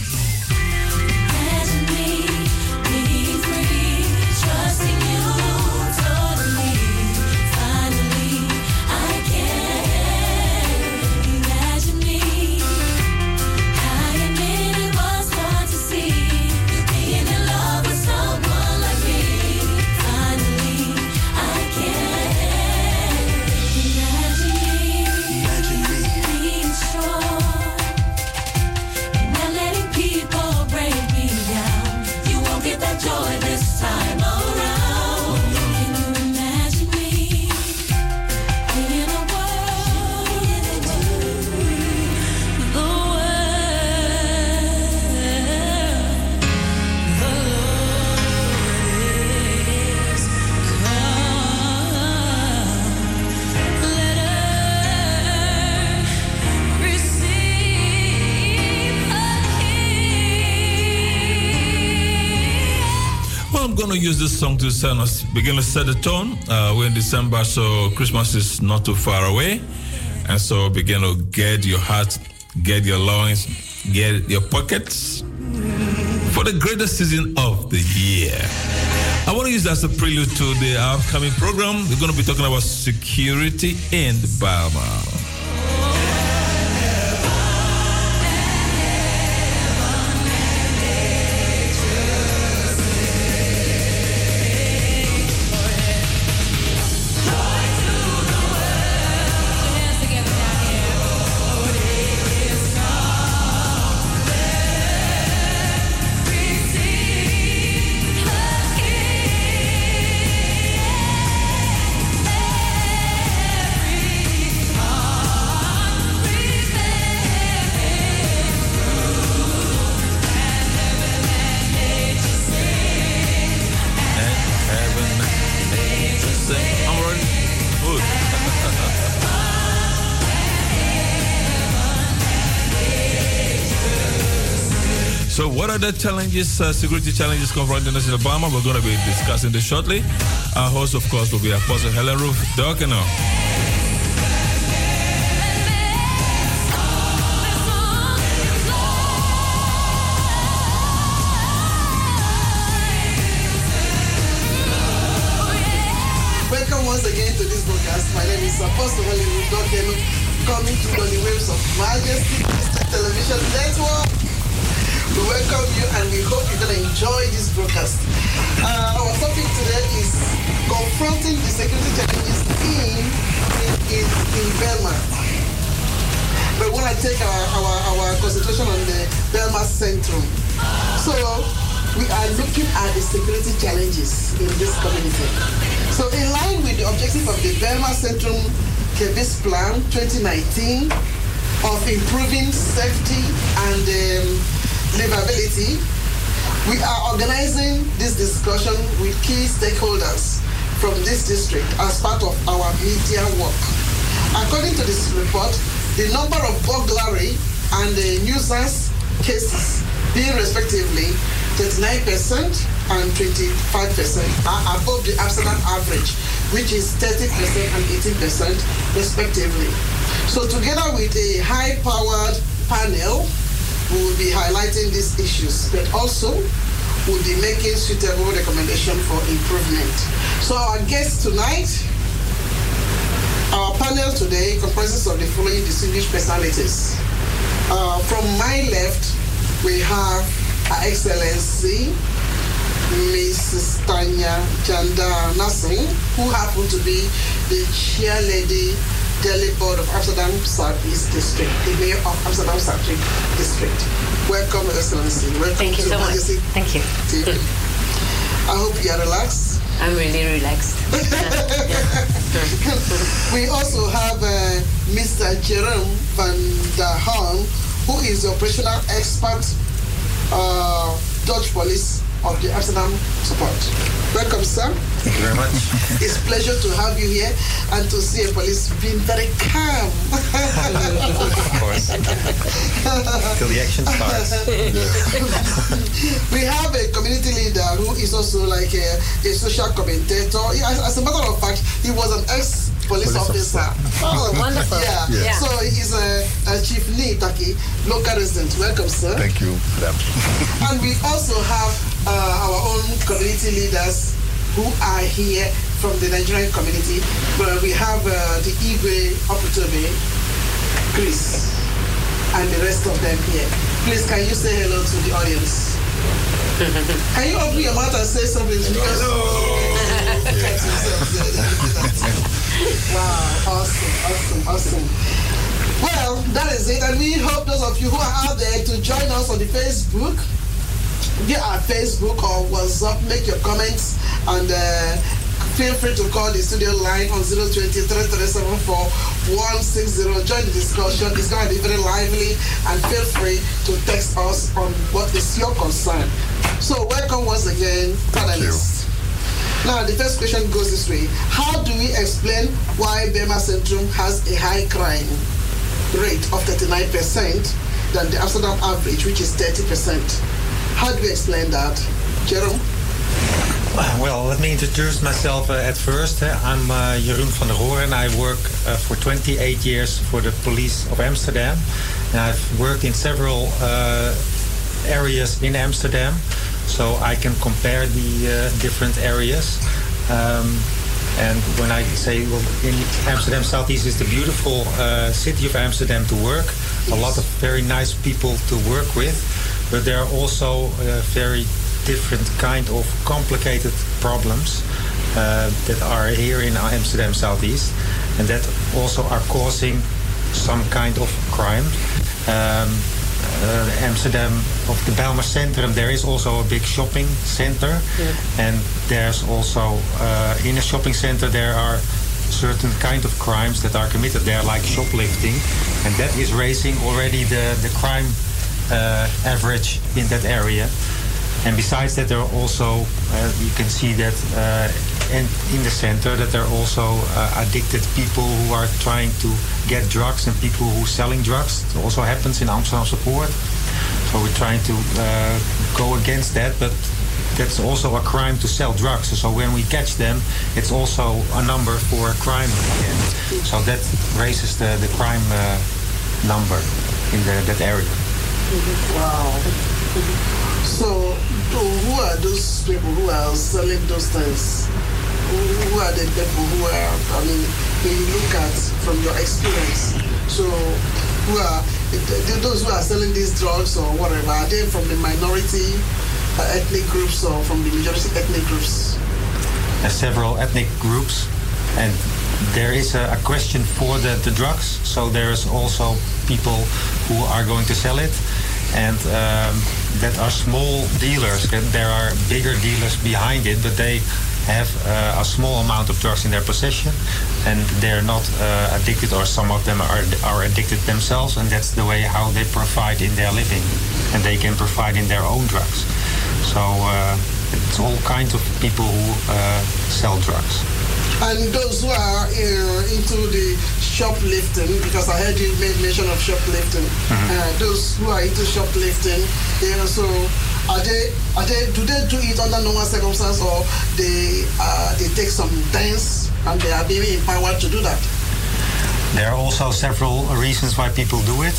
Begin to set the tone. Uh, we're in December, so Christmas is not too far away. And so begin to get your heart, get your loins, get your pockets for the greatest season of the year. I want to use that as a prelude to the upcoming program. We're going to be talking about security in the the challenges, uh, security challenges confronting us in Obama? We're going to be discussing this shortly. Our host, of course, will be Apostle Helen Ruth Dorkino. Welcome once again to this broadcast. My name is Apostle Hollywood Dokeno, coming to you on the waves of Majesty Christian Television Network. We welcome you and we hope you're going to enjoy this broadcast. Uh, our topic today is confronting the security challenges in, in, in, Bijlmer. We want to take our, our, our concentration on the Bijlmer Centrum. So we are looking at the security challenges in this community. So in line with the objective of the Bijlmer Centrum Gebiedsplan 2019 of improving safety and um, livability, we are organizing this discussion with key stakeholders from this district as part of our media work. According to this report, the number of burglary and uh, nuisance cases being respectively 39% and 25% are above the Amsterdam average, which is 30% and 18% respectively. So together with a high-powered panel, we will be highlighting these issues, but also we will be making suitable recommendation for improvement. So our guest tonight, our panel today comprises of the following distinguished personalities. Uh, from my left, we have Her Excellency Mrs. Tanya Janda Nassing, who happened to be the chair lady Daily Board of Amsterdam Southeast District, the mayor of Amsterdam Southeast District. Welcome, Excellency. Welcome Thank you to so much. Thank you. TV. I hope you are relaxed. I'm really relaxed. we also have uh, Mr. Jerome van der Haan, who is the operational expert, uh, Dutch police of the Amsterdamse Poort. Welcome, sir. Thank you very much. It's a pleasure to have you here and to see a police being very calm. of course. Till the action starts. we have a community leader who is also like a, a social commentator. As, as a matter of fact, he was an ex police Police officer. Oh, wonderful. Yeah. Yeah. So he's a, a Chief Nitaki, local resident. Welcome, sir. Thank you. And we also have uh, our own community leaders who are here from the Nigerian community. But we have uh, the Igwe Oputobe, Chris, and the rest of them here. Please, can you say hello to the audience? can you open your mouth and say something? Because wow, awesome, awesome, awesome. Well, that is it, and we hope those of you who are out there to join us on the Facebook via our Facebook or WhatsApp, make your comments and uh, feel free to call the studio line on 020 160 Join the discussion. It's going to be very lively and feel free to text us on what is your concern. So, welcome once again, panelists. Now, the first question goes this way How do we explain why Bijlmer Centrum has a high crime rate of 39% than the Amsterdam average, which is 30%? How do you explain that? Jerome? Well, let me introduce myself uh, at first. Uh, I'm uh, Jeroen van der Hoor and I work uh, for 28 years for the police of Amsterdam. And I've worked in several uh, areas in Amsterdam, so I can compare the uh, different areas. Um, and when I say, well, in Amsterdam Southeast is the beautiful city of Amsterdam to work, a lot of very nice people to work with, but there are also uh, very different kind of complicated problems uh, that are here in Amsterdam Southeast, and that also are causing some kind of crime. Um, uh, Amsterdam of the Bijlmer Centrum, there is also a big shopping center, and there's also uh, in a shopping center there are certain kind of crimes that are committed. There, like shoplifting, and that is raising already the the crime average in that area. And besides that, there are also uh, you can see that uh, in, in the center that there are also uh, addicted people who are trying to get drugs and people who are selling drugs. It also happens in Amsterdamse Poort. So we're trying to uh, go against that, but that's also a crime to sell drugs. So when we catch them, it's also a number for a crime again. So that raises the, the crime uh, number in the, that area. Wow. So, who are those people who are selling those things? Who are the people who are, I mean, when you look at from your experience, so who are th- th- those who are selling these drugs or whatever? Are they from the minority uh, ethnic groups or from the majority ethnic groups? Several ethnic groups, and there is a, a question for the, the drugs. So there's also people who are going to sell it, and um, that are small dealers. There are bigger dealers behind it, but they have uh, a small amount of drugs in their possession, and they're not uh, addicted, or some of them are are addicted themselves, and that's the way how they provide in their living, and they can provide in their own drugs. So. Uh, it's all kinds of people who uh, sell drugs. And those who are uh, into the shoplifting, because I heard you made mention of shoplifting. Uh, those who are into shoplifting, they also are they are they do they do it under normal circumstances or they uh, they take some dance and they are being empowered to do that? There are also several reasons why people do it.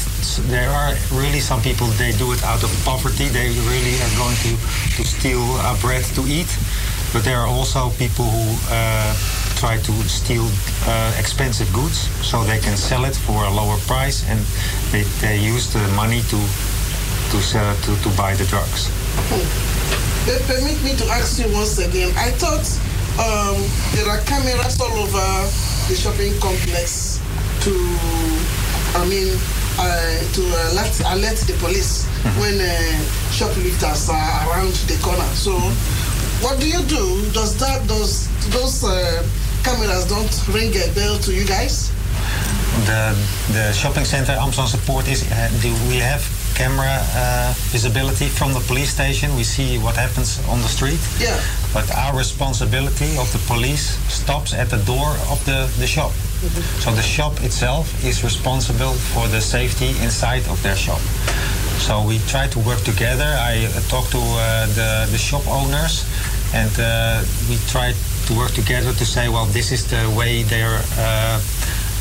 There are really some people they do it out of poverty. They really are going to, to steal uh, bread to eat. But there are also people who uh, try to steal uh, expensive goods so they can sell it for a lower price and they, they use the money to to, sell, to to buy the drugs. Pe- Permit me to ask you once again. I thought um, there are cameras all over the shopping complex to, I mean, uh, to alert, alert the police when uh, shoplifters are around the corner. So, what do you do? Does that does those uh, cameras don't ring a bell to you guys? The the shopping center Amsterdamse Poort is uh, do we have camera uh, visibility from the police station? We see what happens on the street. Yeah. But our responsibility of the police stops at the door of the, the shop. So the shop itself is responsible for the safety inside of their shop. So we try to work together. I uh, talk to uh, the, the shop owners and uh, we try to work together to say, well, this is the way they're uh,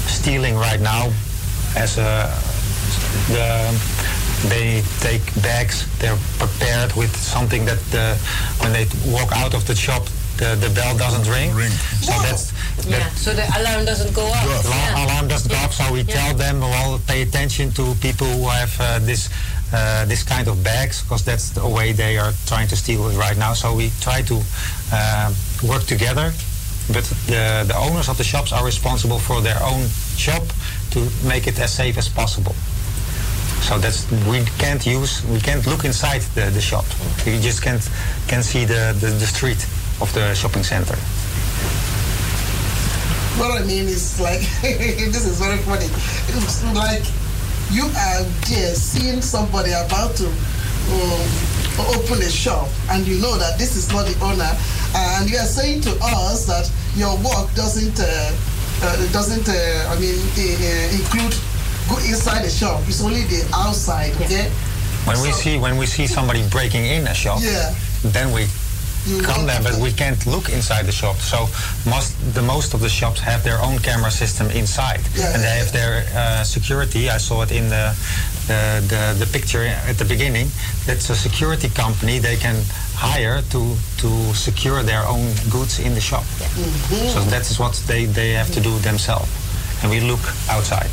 stealing right now as a, the, they take bags, they're prepared with something that the, when they walk out of the shop, the, the bell doesn't ring. So that's, Yeah, so the alarm doesn't go off. Yeah. alarm doesn't go off, so we Yeah. tell them, well, pay attention to people who have uh, this uh, this kind of bags, because that's the way they are trying to steal it right now. So we try to uh, work together, but the, the owners of the shops are responsible for their own shop to make it as safe as possible. So that's we can't use we can't look inside the, the shop. We just can't can see the, the, the street of the shopping center. What I mean is like this is very funny. It's like you are there seeing somebody about to um, open a shop, and you know that this is not the owner, and you are saying to us that your work doesn't uh, uh, doesn't uh, I mean uh, include go inside the shop. It's only the outside. Okay. When we see when we see somebody breaking in a shop, Yeah. then we You come there, but we can't look inside the shop. So most the most of the shops have their own camera system inside, Yeah, and they yeah, have their uh, security. I saw it in the, the the the picture at the beginning. That's a security company they can hire to to secure their own goods in the shop. So that is what they they have to do themselves, and we look outside.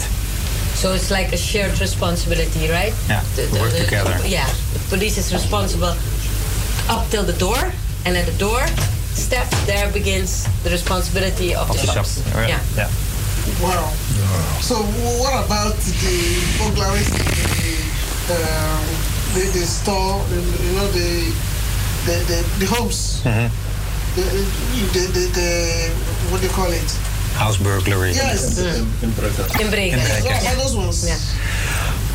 So it's like a shared responsibility, right? Yeah, we work together. yeah, the police is responsible up till the door, and at the door step there begins the responsibility of, Of the, the shop. shops. Yeah. Yeah. yeah. Wow. So what about the burglaries in the, um, the, the store, the, you know, the the, the, the homes, Mhm. the, the, the, the, what do you call it? House burglary. Yes. Inbreker. Inbreker. Yeah, those ones. Yeah.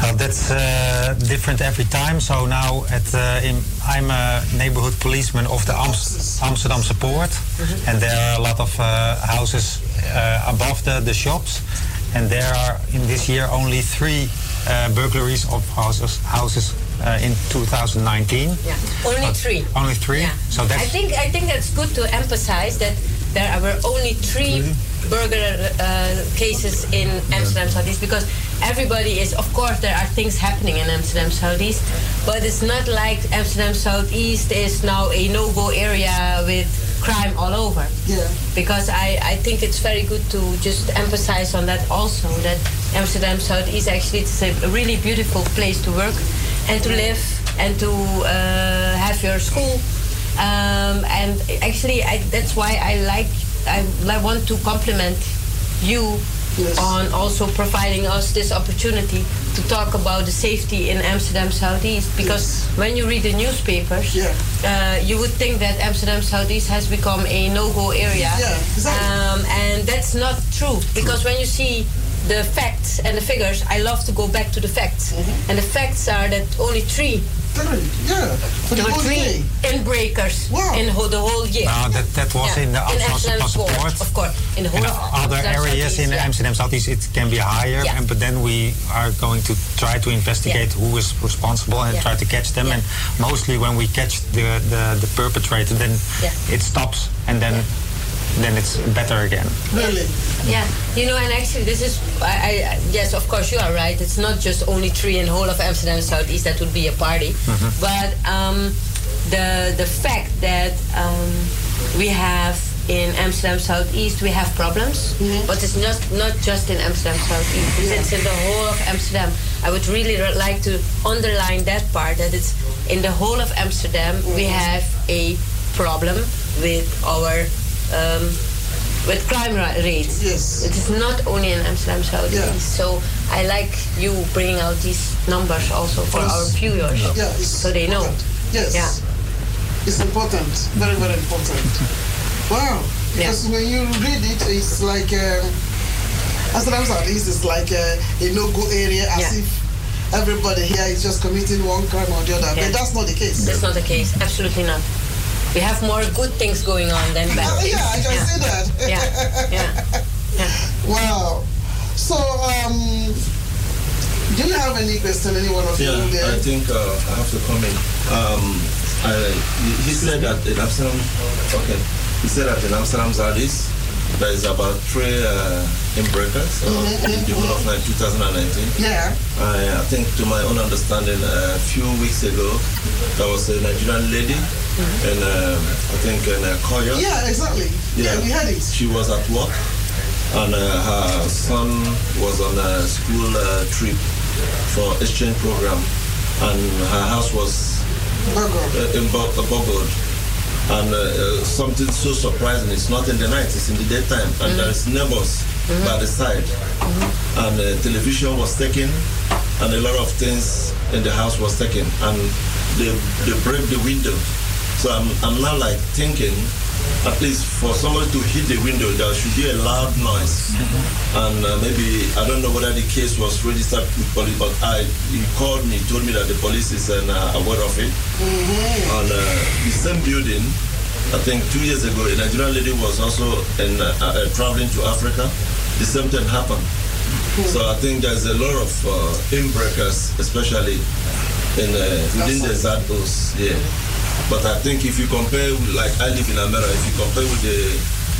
Well, that's uh, different every time. So now at uh, in, I'm a neighborhood policeman of the Ams- Amsterdamse Poort, and there are a lot of uh, houses uh, above the, the shops, and there are in this year only three uh, burglaries of houses houses uh, in 2019. Yeah. Only But three. Only three. Yeah. So that's I think I think that's good to emphasize that there were only three burger uh, cases in Amsterdam Southeast because everybody is, of course, there are things happening in Amsterdam Southeast, but it's not like Amsterdam Southeast is now a no-go area with crime all over. Yeah. Because I, I think it's very good to just emphasize on that also that Amsterdam Southeast actually it's a really beautiful place to work and to live and to uh, have your school. Um, and actually, I, that's why I like I, I want to compliment you Yes. on also providing us this opportunity to talk about the safety in Amsterdam Southeast. Because when you read the newspapers, Yeah. uh, you would think that Amsterdam Southeast has become a no-go area. Yeah, exactly. Um, and that's not true because when you see the facts and the figures, I love to go back to the facts. Mm-hmm. And the facts are that only three, Three. Yeah. For the whole inbreakers Wow. in the whole year. no, that that was Yeah. in the Amsterdam Amsterdam Support. of course. In the whole In other areas in Southeast, yeah. Amsterdam Southeast, it can be higher, Yeah. and, but then we are going to try to investigate who is responsible and Yeah. try to catch them. Yeah. And mostly when we catch the, the, the perpetrator, then Yeah. it stops, and then then it's better again. Really? Yeah, you know, and actually, this is, I, I, yes, of course, you are right. It's not just only three in whole of Amsterdam Southeast that would be a party, but um, the the fact that um, we have in Amsterdam Southeast we have problems, but it's not not just in Amsterdam Southeast. It's, it's in the whole of Amsterdam. I would really re- like to underline that part that it's in the whole of Amsterdam we have a problem with our um, with crime ra- rates. Yes. It is not only in Amsterdam Southeast. Yeah. So I like you bringing out these numbers also for Yes. our viewers, Yeah, so they know. important. Yes. Yeah. It's important. Very, very important. Wow. Because when you read it, it's like um, Amsterdam Southeast is like a, a no-go area as Yeah. if everybody here is just committing one crime or the other. Yeah. But that's not the case. That's not the case. Absolutely not. We have more good things going on than bad Yeah, yeah, I can see that. Yeah, yeah. Wow. So, um, do you have any question, any one of Yeah, you there? I think uh, I have to comment. Um, I, he- he said that in Amsterdam, okay, he said that in Amsterdam Zuidoost, there is about three uh, inbreakers uh, in the whole of 2019. Yeah. I, I think, to my own understanding, a few weeks ago, there was a Nigerian lady, and um, I think in uh, Koyo. Yeah, exactly. Yeah, we had it. She was at work, and uh, her son was on a school uh, trip for exchange program, and her house was uh, in Bo- uh, Bogod. And uh, uh, something so surprising, it's not in the night, it's in the daytime, and there is neighbors by the side. And uh, television was taken, and a lot of things in the house was taken, and they, they break the window. So I'm, I'm now like thinking, at least for somebody to hit the window, there should be a loud noise. And uh, maybe, I don't know whether the case was registered with police, but I, he called me, told me that the police is uh, aware of it. On uh, the same building, I think two years ago, a Nigerian lady was also in, uh, uh, traveling to Africa. The same thing happened. So I think there's a lot of uh, inbreakers, especially in uh, within the ZOs. Yeah. But I think if you compare, like I live in Almere, if you compare with the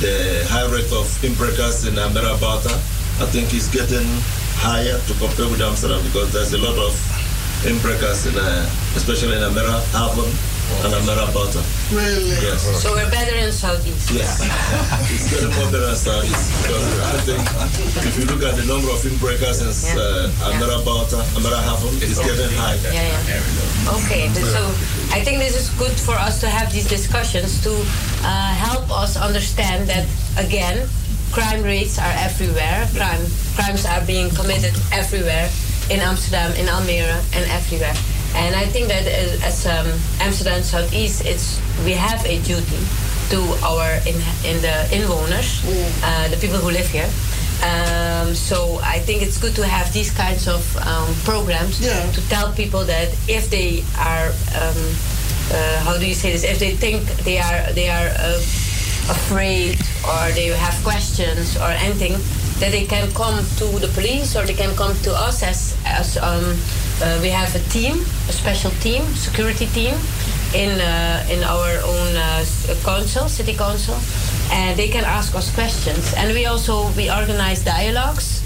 the high rate of inbreakers in Almere Buiten, I think it's getting higher to compare with Amsterdam because there's a lot of inbreakers in, uh, especially in Almere, Haven and Almere. Really? Yes. So we're better in Southeast. Yes. it's getting more better than Southeast because I think if you look at the number of inbreakers in uh, Almere, Almere Haven, it's getting high. Yeah, yeah. Okay, th- so I think this is good for us to have these discussions to uh, help us understand that again, crime rates are everywhere. Crime crimes are being committed everywhere in Amsterdam, in Almere, and everywhere. And I think that as, as um, Amsterdam Southeast, it's we have a duty to our in, in the inwoners, uh, the people who live here. Um, so I think it's good to have these kinds of um, programs to tell people that if they are, um, uh, how do you say this? If they think they are they are uh, afraid or they have questions or anything, that they can come to the police or they can come to us as as um, uh, we have a team, a special team, security team in uh, in our own uh, council, city council, and they can ask us questions. And we also we organize dialogues.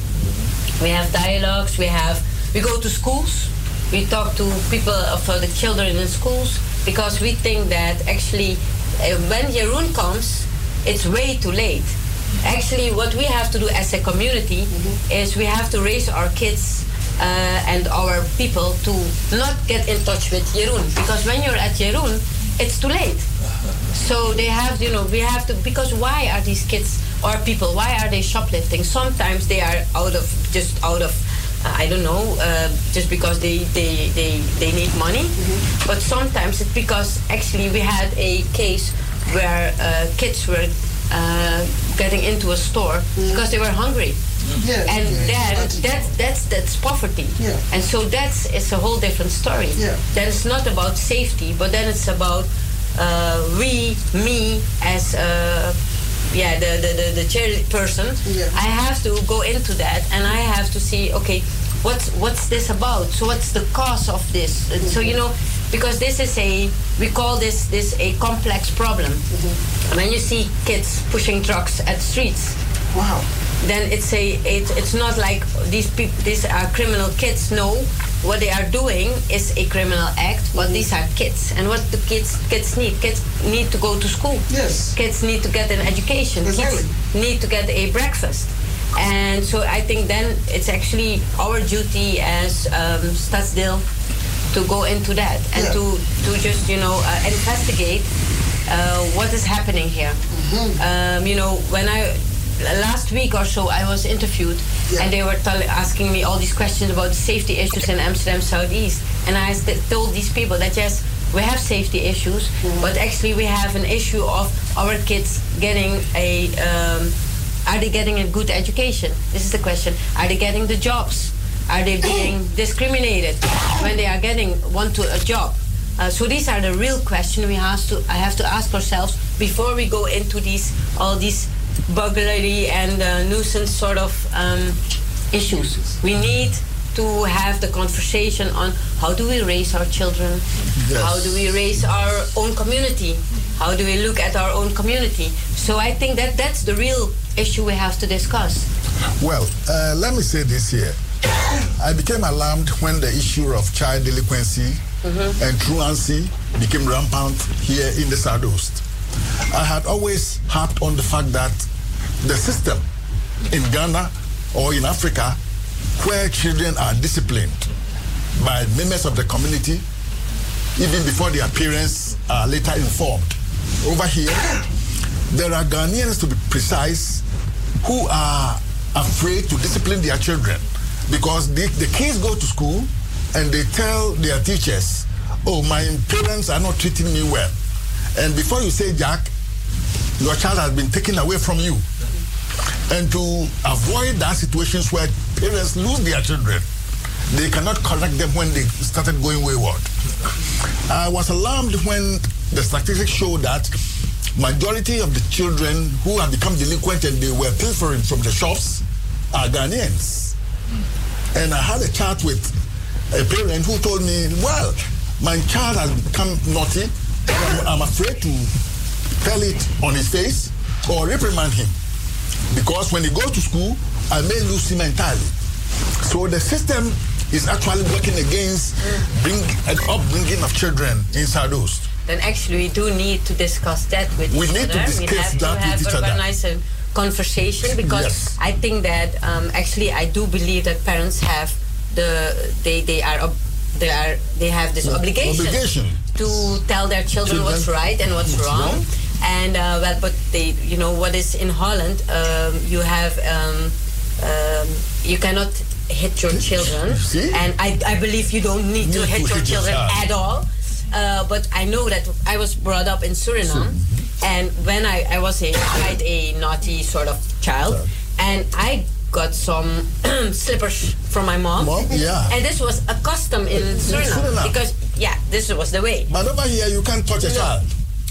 We have dialogues. We have we go to schools. We talk to people of uh, the children in schools because we think that actually uh, when Jeroen comes, it's way too late. Actually, what we have to do as a community is we have to raise our kids uh, and our people to not get in touch with Jeroen because when you're at Jeroen, it's too late. So they have, you know, we have to because why are these kids or people why are they shoplifting? Sometimes they are out of just out of uh, I don't know, uh, just because they, they, they, they need money. But sometimes it's because actually we had a case where uh, kids were uh, getting into a store because they were hungry. Yes, and yes, then that, that's, that's poverty. And so that's it's a whole different story. Then it's not about safety, but then it's about uh, we, me, as uh, yeah, the the the, the chairperson, I have to go into that and I have to see, okay, what's what's this about? So what's the cause of this? And so you know, because this is a we call this this a complex problem. When you see kids pushing trucks at streets, wow, then it's a it, it's not like these people these are criminal kids. No, what they are doing is a criminal act, but these are kids, and what do kids kids need? Kids need to go to school. Yes. Kids need to get an education. Exactly. Kids need to get a breakfast. And so I think then it's actually our duty as um, Stadsdeel to go into that and Yeah. to, to just, you know, uh, investigate uh, what is happening here. Um, you know, when I, last week or so, I was interviewed Yeah. and they were asking me all these questions about safety issues in Amsterdam Southeast. And I told these people that yes, we have safety issues, but actually we have an issue of our kids getting a um, are they getting a good education? This is the question. Are they getting the jobs? Are they being discriminated when they are getting want to a job? Uh, so these are the real questions we have to I have to ask ourselves before we go into these all these burglary and uh, nuisance sort of um, issues. We need to have the conversation on how do we raise our children, Yes. how do we raise our own community, how do we look at our own community. So I think that that's the real issue we have to discuss. Well, uh, let me say this here. I became alarmed when the issue of child delinquency and truancy became rampant here in the Southeast. I had always harped on the fact that the system in Ghana or in Africa where children are disciplined by members of the community even before their parents are later informed. Over here, there are Ghanaians, to be precise, who are afraid to discipline their children because the, the kids go to school and they tell their teachers, oh, my parents are not treating me well. And before you say, Jack, your child has been taken away from you. And to avoid that situations where parents lose their children, they cannot correct them when they started going wayward. I was alarmed when the statistics showed that majority of the children who have become delinquent and they were pilfering from the shops are Ghanaians. And I had a chat with a parent who told me, well, my child has become naughty. And I'm, afraid to tell it on his face or reprimand him. Because when he goes to school, I may lose him entirely. So the system is actually working against bring, an upbringing of children in Southeast. Then actually we do need to discuss that with We each need to discuss we have that to with have each other. conversation because Yes. I think that um, actually I do believe that parents have the they they are they are they have this obligation, obligation. to tell their children, what's right and what's, what's wrong. wrong. And uh, well, but they you know what is in Holland um, you have um, um, you cannot hit your children See? and I, I believe you don't need to hit to your hit children child. at all uh, but I know that I was brought up in Suriname, and when I, I was a quite a naughty sort of child, and I got some slippers from my mom. Mom, yeah. And this was a custom in Suriname, Suriname. because yeah, this was the way. But over here, you can't touch a No. child.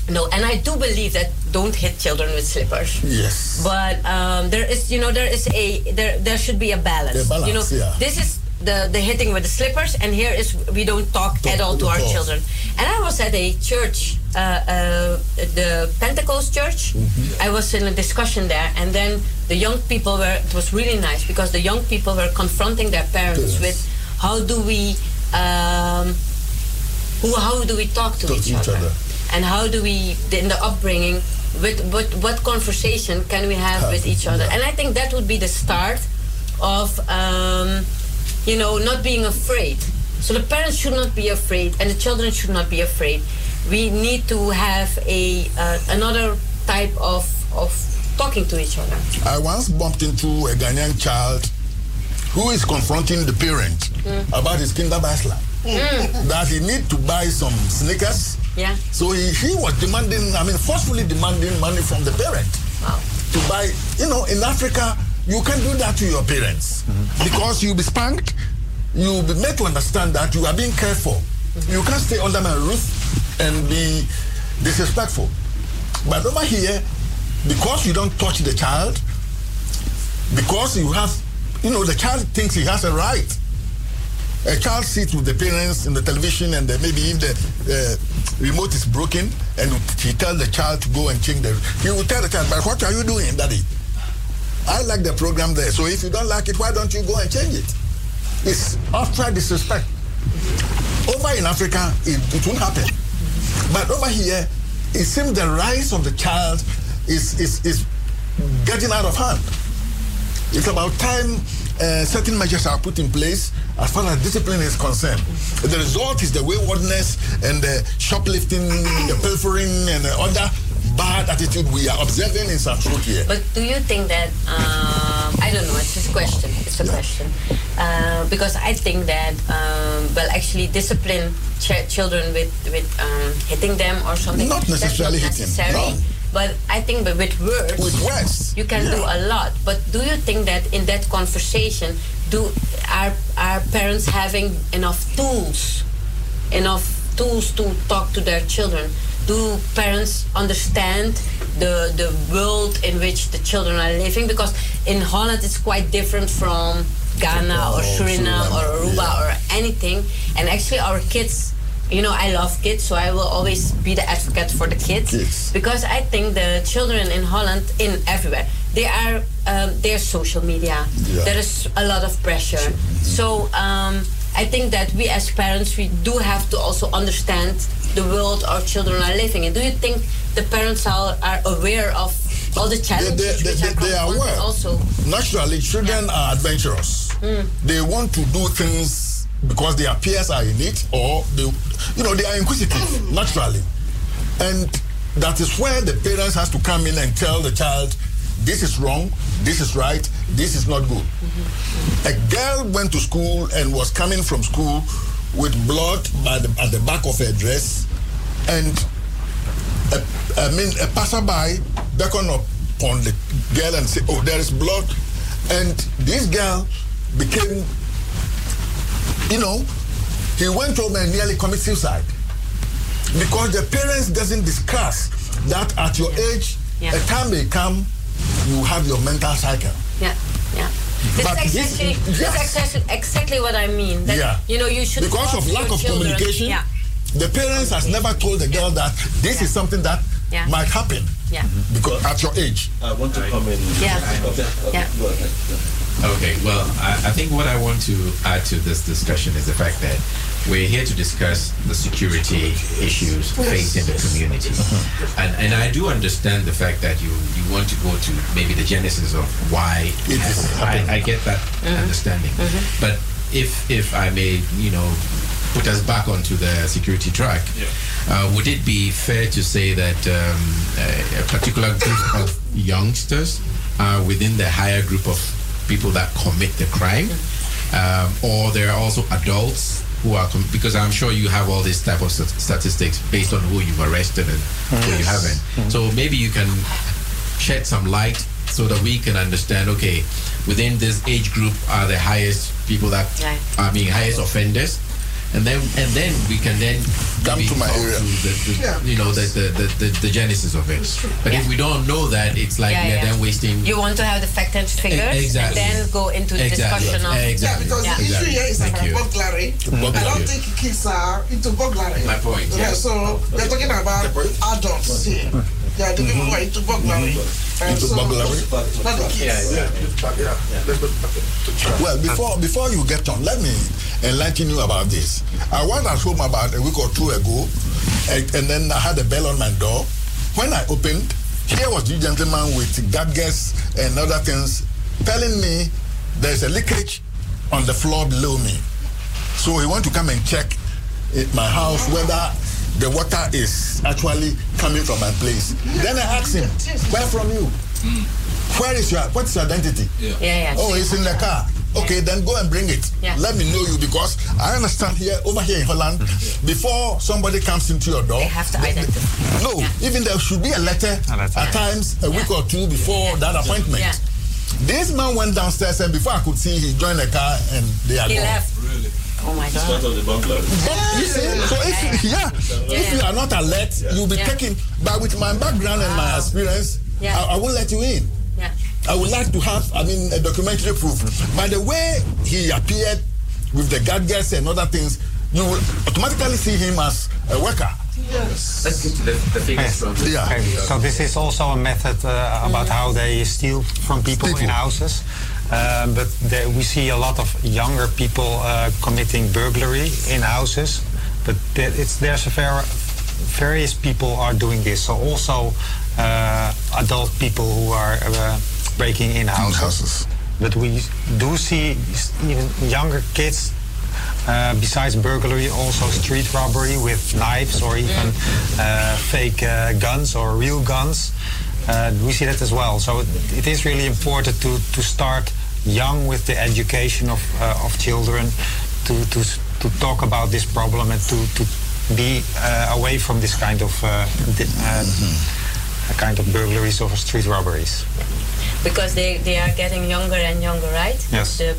No, and I do believe that don't hit children with slippers. Yes. But um, there is, you know, there is a there there should be a balance. A balance, you know, yeah. this is the the hitting with the slippers, and here is we don't talk at all to our talk. children. And I was at a church, uh, uh, the Pentecost Church. Mm-hmm. I was in a discussion there, and then the young people were. It was really nice because the young people were confronting their parents Yes. with how do we. Um, who, how do we talk to, Talk each, to each other? other. and how do we in the upbringing with what what conversation can we have Have, with each other yeah. and i think that would be the start of um, you know not being afraid so the parents should not be afraid and the children should not be afraid we need to have a uh, another type of of talking to each other I once bumped into a Ghanaian child who is confronting the parent about his kinderbijslag. That he need to buy some sneakers. yeah So he, he was demanding, I mean, forcefully demanding money from the parent wow to buy. You know, in Africa, you can't do that to your parents because you'll be spanked. You'll be made to understand that you are being cared for. You can't stay under my roof and be disrespectful. But over here, because you don't touch the child, because you have, you know, the child thinks he has a right. a child sits with the parents in the television and maybe if the uh, remote is broken and he tells the child to go and change the he will tell the child but what are you doing daddy i like the program there. So if you don't like it why don't you go and change it? It's utter disrespect. Over in africa it, it won't happen. But over here it seems the rise of the child is is, is getting out of hand. It's about time uh, certain measures are put in place as far as discipline is concerned. The result is the waywardness and the shoplifting, the pilfering, and the other bad attitude we are observing in some truth here. But do you think that um, I don't know? It's just a question. It's a question uh, because I think that um, well, actually, discipline ch- children with with um, hitting them or something. Not necessarily hitting, necessary. no. But I think that with words, With words, you can do a lot. But do you think that in that conversation, do are are parents having enough tools, enough tools to talk to their children? Do parents understand the the world in which the children are living? Because in Holland it's quite different from Ghana or Suriname or Aruba or anything. And actually, our kids. You know, I love kids, so I will always be the advocate for the kids because I think the children in Holland, in everywhere, they are um, there's social media. Yeah. There is a lot of pressure. So um, I think that we as parents we do have to also understand the world our children are living in. Do you think the parents are, are aware of all the challenges they, they, are they are aware. Also, Naturally, children are adventurous. Mm. They want to do things because their peers are in it, or they, you know, they are inquisitive naturally, and that is where the parents has to come in and tell the child, this is wrong, this is right, this is not good. A girl went to school and was coming from school with blood by the, at the back of her dress, and a, I mean a passerby beckoned upon the girl and said, "Oh, there is blood," and this girl became, you know, he went home and nearly committed suicide because the parents doesn't discuss that at your age, Yeah. a time may come, you have your mental cycle. yeah, yeah. This But is this- exactly, this is exactly, exactly what I mean. That, Yeah. You know, you should because of lack of children. communication, Yeah. the parents has never told the girl that this is something that Yeah. might happen Yeah. because at your age. I want to comment. Yeah. Yeah. Go ahead. Okay, well, I, I think what I want to add to this discussion is the fact that we're here to discuss the security issues facing the community. And, and I do understand the fact that you, you want to go to maybe the genesis of why it is. I, I get that understanding. But if, if I may, you know, put us back onto the security track, uh, would it be fair to say that um, a, a particular group of youngsters are within the higher group of people that commit the crime, um, or there are also adults who are com- because I'm sure you have all this type of stat- statistics based on who you've arrested and who you haven't. So maybe you can shed some light so that we can understand. Okay, within this age group are the highest people that Right. I mean highest offenders. And then, and then we can then Come maybe to my talk area. the, the, you know, the, the, the, the, the genesis of it. But if we don't know that, it's like Yeah, we are yeah. then wasting. You want to have the fact and figures, exactly. and then go into the Exactly. discussion of Exactly. Yeah, because the issue here is Thank about you. burglary. Burglary. I don't think kids are into burglary. My point, Yeah, yeah. so we're talking about adults here. Yeah, the people who are into burglary. And Into so- burglary? Not the kids. Well, before before you get on, let me enlighten you about this. I was at home about a week or two ago, and, and then I had a bell on my door. When I opened, here was this gentleman with gadgets and other things telling me there's a leakage on the floor below me. So he want to come and check at my house whether the water is actually coming from my place. Then I asked him, where from you? Hmm. Where is your, what's your identity? Yeah, yeah. Oh, it's in the car. Okay, then go and bring it. Yeah. Let me know you because I understand here, over here in Holland, mm-hmm. before somebody comes into your door, They have to identify. no, even there should be a letter, at times a week or two before that appointment. Yeah. This man went downstairs and before I could see, he joined the car and they are He gone. left. Oh my It's part god. of the burglary. But you see, so if yeah, if you are not alert, you'll be Yeah. taken. But with my background and my experience, Yeah. I, I won't let you in. Yeah. I would like to have, I mean, a documentary proof. By the way he appeared with the gadgets and other things, you will automatically see him as a worker. Yes. Let's get to the, the figures from the Yeah. Okay, so this is also a method uh, about how they steal from people, in houses. Um, but there, we see a lot of younger people uh, committing burglary in houses. But there, it's, there's a fair, various people are doing this. So also uh, adult people who are uh, breaking in houses. But we do see even younger kids uh, besides burglary, also street robbery with knives or even uh, fake uh, guns or real guns. Uh, we see that as well. So it, it is really important to, to start young with the education of, uh, of children, to, to, to talk about this problem and to, to be uh, away from this kind of uh, di- uh, kind of burglaries or street robberies. Because they, they are getting younger and younger, right? Yes. The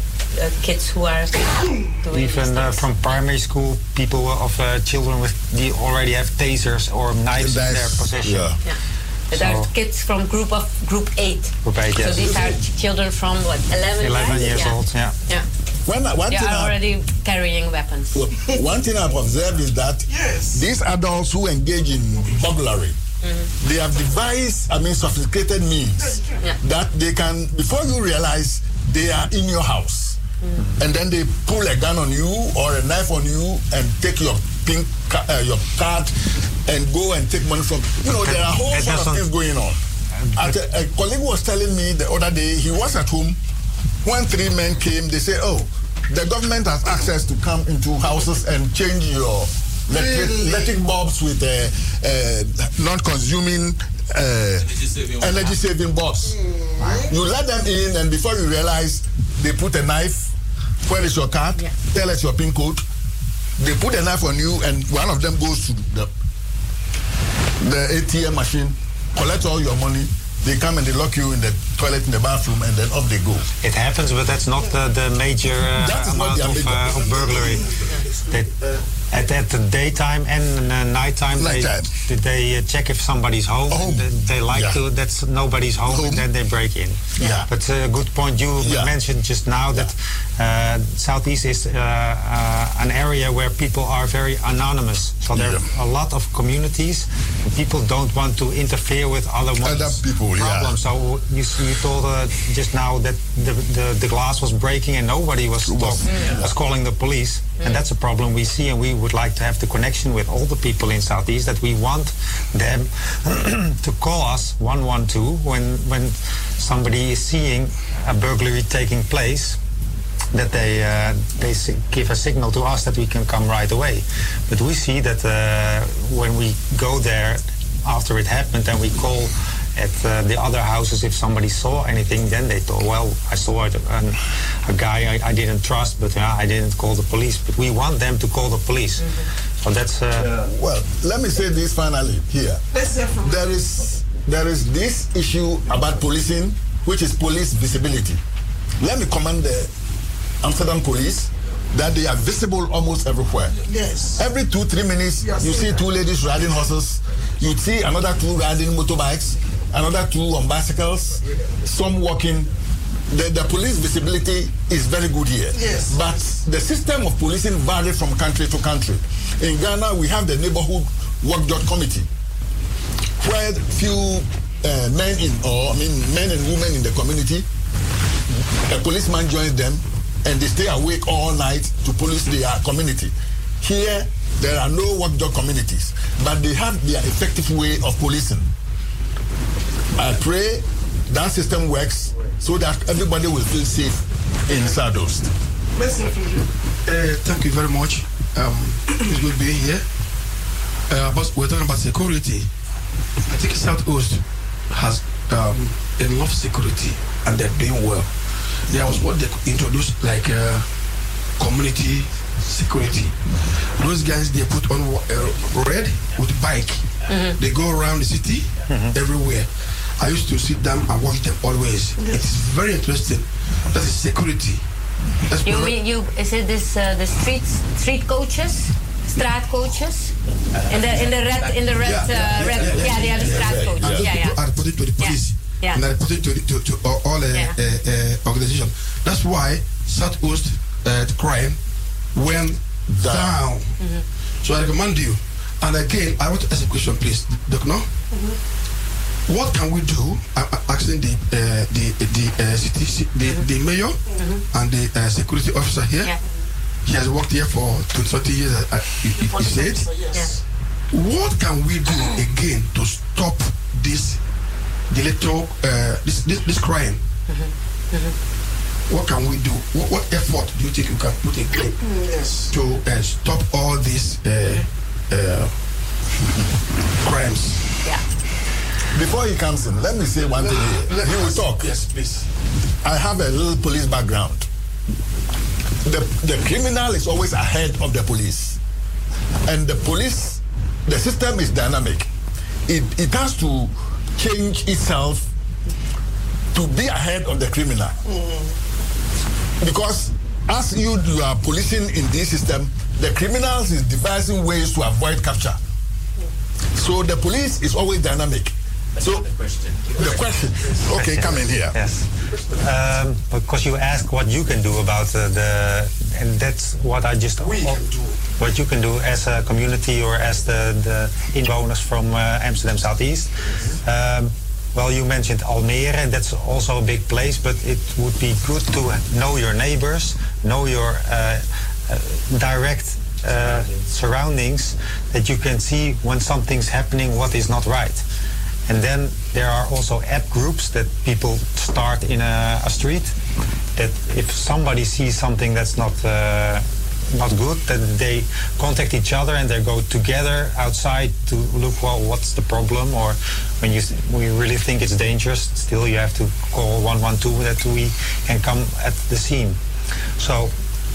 uh, kids who are doing these Even uh, from primary school, people of uh, children with the already have tasers or knives in their possession. Yeah. But are So- kids from group of group eight. Group eight, So these are children from what, 11? 11 right? years yeah. old, yeah. Yeah. When, one they thing are I- already carrying weapons. One thing I've observed is that yes. these adults who engage in burglary, mm-hmm. they have devised, I mean, sophisticated means that they can, before you realize, they are in your house. And then they pull a gun on you or a knife on you and take your pink ca- uh, your card and go and take money from. You know, there are a whole That sort of things going on. At a, a colleague was telling me the other day he was at home when three men came. They say, "Oh, the government has access to come into houses and change your electric, electric bulbs with uh, uh, non-consuming uh, energy saving bulbs. You let them in, and before you realize, they put a knife. Where is your card? Tell us your pin code. They put a knife on you, and one of them goes to the the ATM machine, collect all your money. They come and they lock you in the toilet in the bathroom, and then off they go. It happens, but that's not the, the major uh, That is not amount the of, major- uh, of burglary. They, at, at the daytime and uh, nighttime, Nighttime. they, they uh, check if somebody's home. They, they like Yeah. to, that's nobody's home, and then they break in. Yeah. But a good point you Yeah. mentioned just now that uh, Southeast is uh, uh, an area where people are very anonymous. So there are a lot of communities, and people don't want to interfere with other ones' Other people, yeah. problems. So you, you told uh, just now that the, the, the glass was breaking and nobody was, talk, was calling the police. And that's a problem we see, and we would like to have the connection with all the people in Southeast that we want them to call us 112 when, when somebody is seeing a burglary taking place that they uh, they give a signal to us that we can come right away. But we see that uh, when we go there after it happened and we call at uh, the other houses if somebody saw anything, then they thought, well, I saw it, an, a guy I, I didn't trust, but uh, I didn't call the police. But we want them to call the police. So that's. Uh, Well, let me say this finally here. There is there is this issue about policing, which is police visibility. Let me commend the Amsterdam police that they are visible almost everywhere. Yes. Every two, three minutes, you see two ladies riding horses. You see another two riding motorbikes, another two on bicycles, some walking. The, the police visibility is very good here. Yes. But the system of policing varies from country to country. In Ghana, we have the neighborhood watchdog committee, where few uh, men in, or I mean, men and women in the community, a policeman joins them, and they stay awake all night to police their community. Here, there are no watchdog communities, but they have their effective way of policing. I pray that system works so that everybody will feel safe in Saddles. Uh, thank you very much. Um, it's good being here. Uh, but we're talking about security. I think South Coast has um, enough security and they're doing well. There was what they introduced like uh, community security. Those guys they put on uh, red with bike. They go around the city everywhere. I used to sit down and watch them always. It's very interesting. That is security. That's You mean you? Is it this uh, the street street coaches, straat coaches? In the in the red in the red Yeah, uh, yeah, red yeah, yeah, yeah they are the yeah, straat yeah. coaches yeah yeah. are reporting to the police. Yeah. And are reporting to, to, to all, all uh, Yeah. uh, uh, organizations. That's why South Coast uh, crime went down. So I recommend you. And again, I want to ask a question, please, Doc. No? What can we do? I'm I'm asking the uh, the the, uh, city, the, the mayor and the uh, security officer here. He has worked here for 20 30 years. Uh, he, he- he said. What can we do again to stop this, the little, uh, this, this this crime? What can we do? What, what effort do you think you can put in place Yes. to uh, stop all these uh, uh, crimes? Before he comes in, let me say one thing here. He will talk. Yes, please. I have a little police background. The, the criminal is always ahead of the police. And the police, the system is dynamic. It, it has to change itself to be ahead of the criminal. Mm-hmm. Because as you, you are policing in this system, the criminals is devising ways to avoid capture. Mm-hmm. So the police is always dynamic. So the question. the question, okay, come in here. Yes. Um, because you ask what you can do about uh, the, and that's what I just. We can do. What you can do as a community or as the, the inwoners from uh, Amsterdam Southeast. Um, well, you mentioned Almere, and that's also a big place, but it would be good to know your neighbors, know your uh, uh, direct uh, surroundings, that you can see when something's happening, what is not right. And then there are also app groups that people start in a, a street. That if somebody sees something that's not uh, not good, that they contact each other and they go together outside to look. Well, what's the problem? Or when you we really think it's dangerous, still you have to call 112 that we can come at the scene. So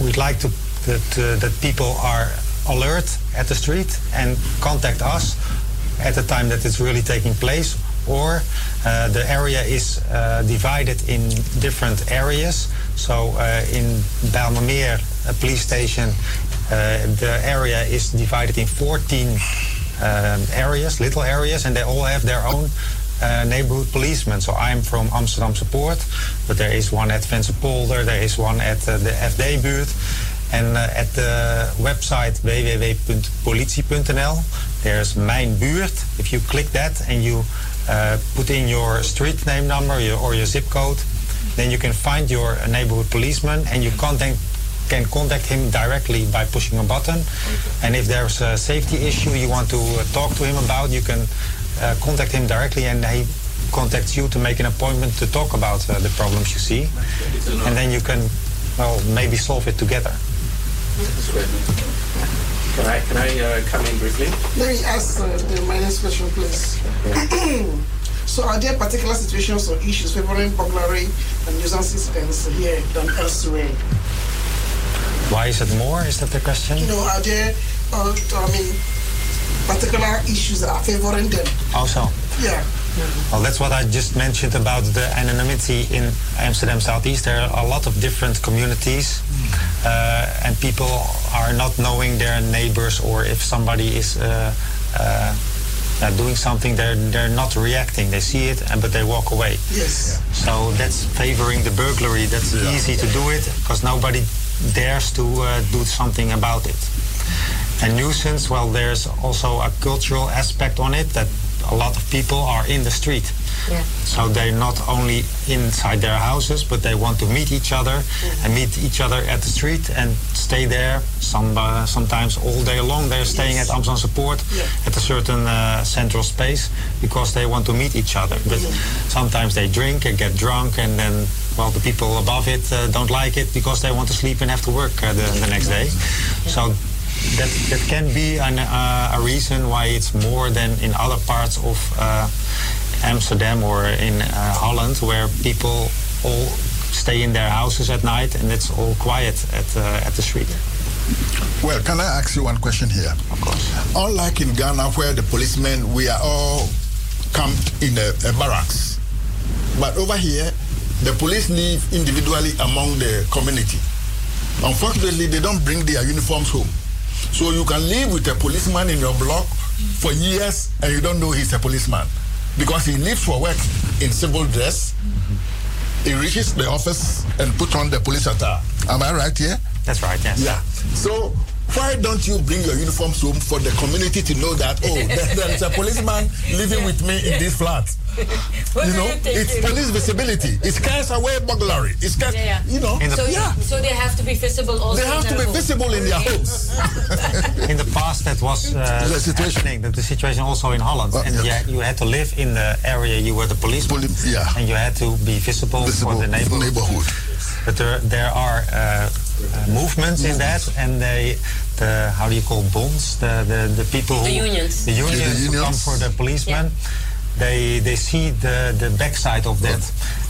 we'd like to that uh, that people are alert at the street and contact us at the time that it's really taking place, or uh, the area is uh, divided in different areas. So uh, in a police station, uh, the area is divided in 14 um, areas, little areas, and they all have their own uh, neighborhood policemen. So I'm from Amsterdamse Poort, but there is one at Venserpolder, there is one at uh, the FD buurt. And uh, at the website www.politie.nl, there's Mijn Buurt. If you click that and you uh, put in your street name number or your zip code, then you can find your neighborhood policeman and you contact, can contact him directly by pushing a button. And if there's a safety issue you want to uh, talk to him about, you can contact him directly and he contacts you to make an appointment to talk about the problems you see. And then you can, well, maybe solve it together. Can I can I uh, come in briefly? Let me ask uh, the, my next question, please. so, are there particular situations or issues favoring burglary and nuisance incidents here than elsewhere? Why is it more? Is that the question? You know, are there, uh, I mean, particular issues that are favoring them? Also. Yeah. Well, that's what I just mentioned about the anonymity in Amsterdam Southeast. There are a lot of different communities, uh, and people are not knowing their neighbors, or if somebody is uh, uh, uh, doing something, they're they're not reacting. They see it, and but they walk away. Yes. So that's favoring the burglary. That's easy to do it because nobody dares to uh, do something about it. And nuisance, well, there's also a cultural aspect on it that a lot of people are in the street. Yeah. So they're not only inside their houses, but they want to meet each other and meet each other at the street and stay there. Some uh, sometimes all day long they're staying at Amsterdamse Poort at a certain uh, central space because they want to meet each other. But sometimes they drink and get drunk, and then well the people above it uh, don't like it because they want to sleep and have to work uh, the, the next day. So that that can be an, uh, a reason why it's more than in other parts of uh, Amsterdam or in uh, Holland, where people all stay in their houses at night and it's all quiet at uh, at the street. Well, can I ask you one question here? Of course. Unlike in Ghana, where the policemen, we are all camped in a, a barracks. But over here, the police live individually among the community. Unfortunately, they don't bring their uniforms home. So you can live with a policeman in your block for years and you don't know he's a policeman. Because he leaves for work in civil dress, he reaches the office and put on the police attire. Am I right here? That's right, yes. Yeah. So why don't you bring your uniforms home for the community to know that, oh, there, there is a policeman living with me in this flat? you know, it's police visibility. It scares away burglary. It scares, Yeah, yeah. you know. so, yeah. so they have to be visible also. They have to be homes. visible in their homes. in the past, that was uh, The situation. that the situation also in Holland, and yeah. you, you had to live in the area you were the policeman, yeah. and you had to be visible, Visible for the neighborhood. neighborhood. But there, there are uh, movements in that, and they, the how do you call bonds? The the, the people who The unions. the unions, The who come for the policemen. They they see the the backside of that,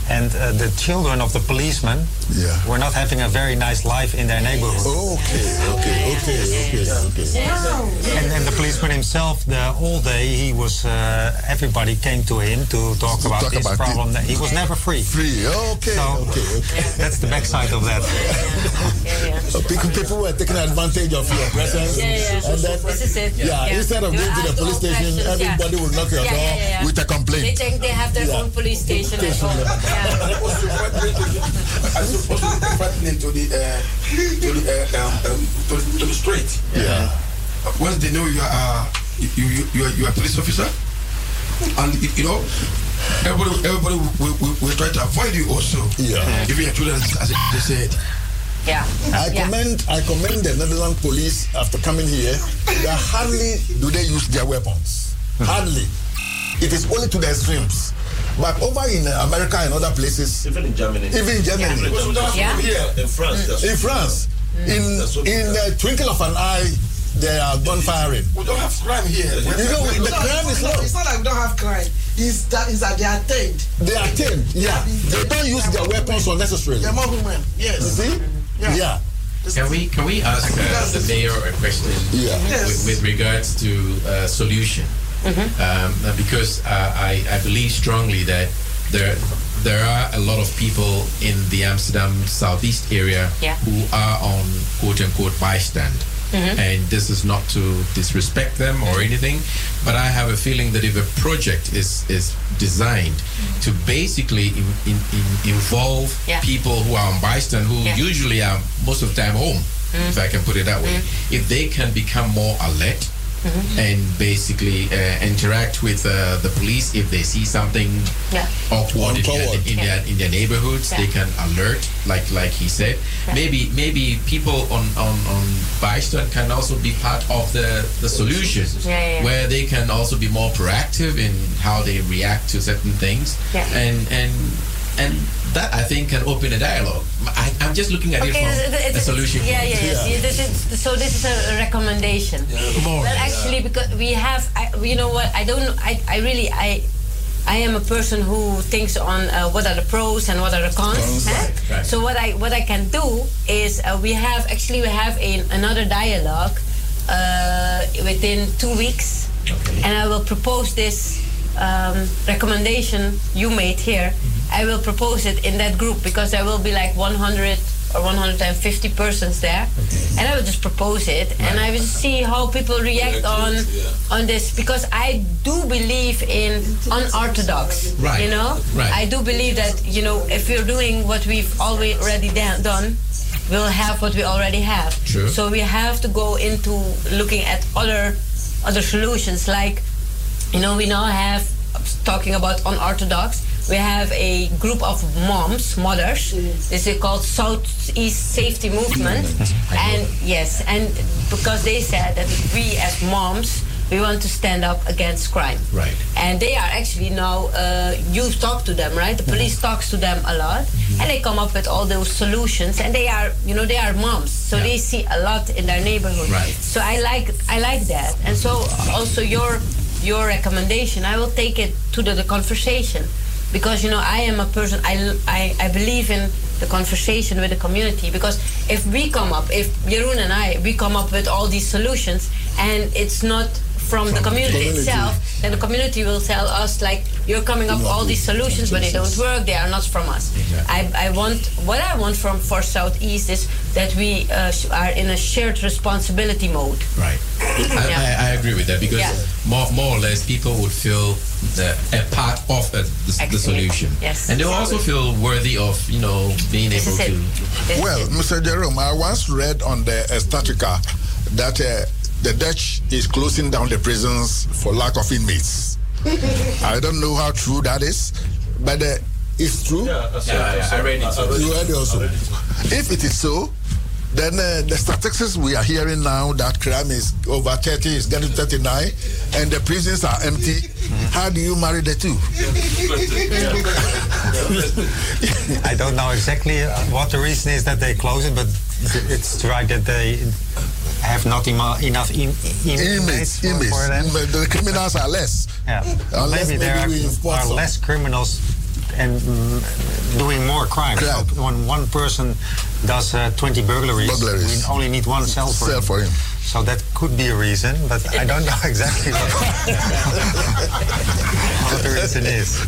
and uh, the children of the policemen Yeah. were not having a very nice life in their neighborhood. Okay, okay, okay, okay, okay. And then the policeman himself, the whole day, he was. Uh, everybody came to him to talk To about talk this about problem. it. He was never free. Free. Okay, So- okay, okay. That's the backside of that. So people, people were taking advantage of your presence. Yeah, yeah. And then, This is it. yeah, Yeah. instead of You going to the police station, questions, yeah. everybody will knock your door yeah, yeah. with a complaint. They think they have their Yeah. own police station at home. I supposed to be frightening to the uh, to the uh, um, um, to, to the street. Yeah. Once they know you are you, you you are you are a police officer, and you, know everybody everybody will, will, will try to avoid you also. Yeah. Even your children, as they said. Yeah. I Yeah. commend I commend the Netherlands police after coming here. Hardly do they use their weapons. Hardly. It is only to the extremes. But over in uh, America and other places, Even in Germany. even in Germany, Yeah. In France. that's- in France, in That's what- in the twinkle of an eye, they are gun firing. We don't have crime here. You know, the crime is low. It's not like we don't have crime. It's that, it's that they are tamed. They are tamed. Yeah, they don't use their weapons unnecessarily. They're more human. You Yes. see? Yeah. Yeah. Can we can we ask uh, the mayor a question Yeah. Yes. with, with regards to uh, solution? Mm-hmm. Um, uh, because uh, I I believe strongly that there there are a lot of people in the Amsterdam southeast area Yeah. who are on quote unquote bijstand. Mm-hmm. And this is not to disrespect them or anything, but I have a feeling that if a project is is designed to basically in, in, in involve Yeah. people who are on bijstand, who Yeah. usually are most of the time home, if mm-hmm. I can put it that way, if they can become more alert and basically uh, interact with uh, the police if they see something Yeah. awkward in, their, Untoward. in, their, in their neighborhoods, they can alert, like like he said. Yeah. Maybe maybe people on on on bijstand can also be part of the the solution, Yeah, yeah, yeah. where they can also be more proactive in how they react to certain things, Yeah. and and and that I think can open a dialogue. I, I'm just looking at it Okay, from it's- it's- a solution. Yeah, point. yeah, yes. Yeah, this is- so this is a recommendation. More. Well, actually, because we have, I, you know what? I don't. know- I, I really, I, I am a person who thinks on uh, what are the pros and what are the cons. Cons, right, right. So what I what I can do is uh, we have actually we have a, another dialogue uh, within two weeks, and I will propose this um, recommendation you made here. I will propose it in that group because there will be like 100 or 150 persons there, and I will just propose it, and I will see how people react on on this because I do believe in unorthodox. Right, You know, right. I do believe that you know if we're doing what we've already da- done, we'll have what we already have. True. So we have to go into looking at other other solutions like you know we now have talking about unorthodox we have a group of moms mothers. This is called southeast safety movement. And yes and because they said that we as moms we want to stand up against crime. Right. and they are actually now uh, you talk to them right? The police talks to them a lot. And they come up with all those solutions. And they are you know they are moms. So Yeah. they see a lot in their neighborhood. Right. so i like i like that. And so also your your recommendation i will take it to the, the conversation because you know i am a person I, I i believe in the conversation with the community. Because if we come up if Jeroen and i we come up with all these solutions and it's not from, the community, community. itself then the community will tell us like you're coming up all these solutions but they don't work they are not from us I, I want what i want from for southeast is that we uh, are in a shared responsibility mode. Right. I, Yeah. I, I agree with that because Yeah. more, more or less people would feel the, a part of the, the solution. Yes. And they'll also feel worthy of, you know, being This able is to. Well, Mr. Jerome, I once read on the Estatica that uh, the Dutch is closing down the prisons for lack of inmates. I don't know how true that is, but uh, it's true. Yeah, yeah, I read it. too. You heard it also. If it is so, then uh, the statistics we are hearing now that crime is over 30, is getting 39, and the prisons are empty. How do you marry the two? I don't know exactly uh, what the reason is that they close it, but it's right that they have not emo- enough in, in, Inmates, for, inmates. for them. The criminals are less. Yeah. Unless maybe there maybe are, are less criminals and mm, doing more crimes. So when one person does uh, 20 burglaries, Burglaries. we only need one cell for Cell him. for him. So that could be a reason, but I don't know exactly what, what the reason is.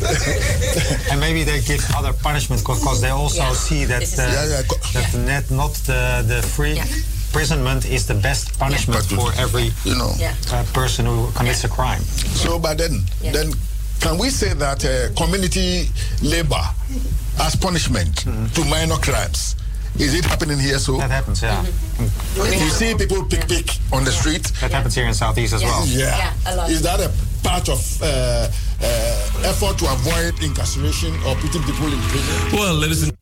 and maybe they give other punishment because they also Yeah. see that, uh, Yeah, yeah, co- that net not the, the free imprisonment is the best punishment for every You know. Yeah. uh, person who commits a crime. So, but then, Yeah. then can we say that uh, community labor as punishment to minor crimes? Is it happening here? So That happens, yeah. you see people pick pick on the street. That happens here in Southeast as well. Yeah. Yeah, a lot. Is that a part of uh, uh, effort to avoid incarceration or putting people in prison? Well, ladies and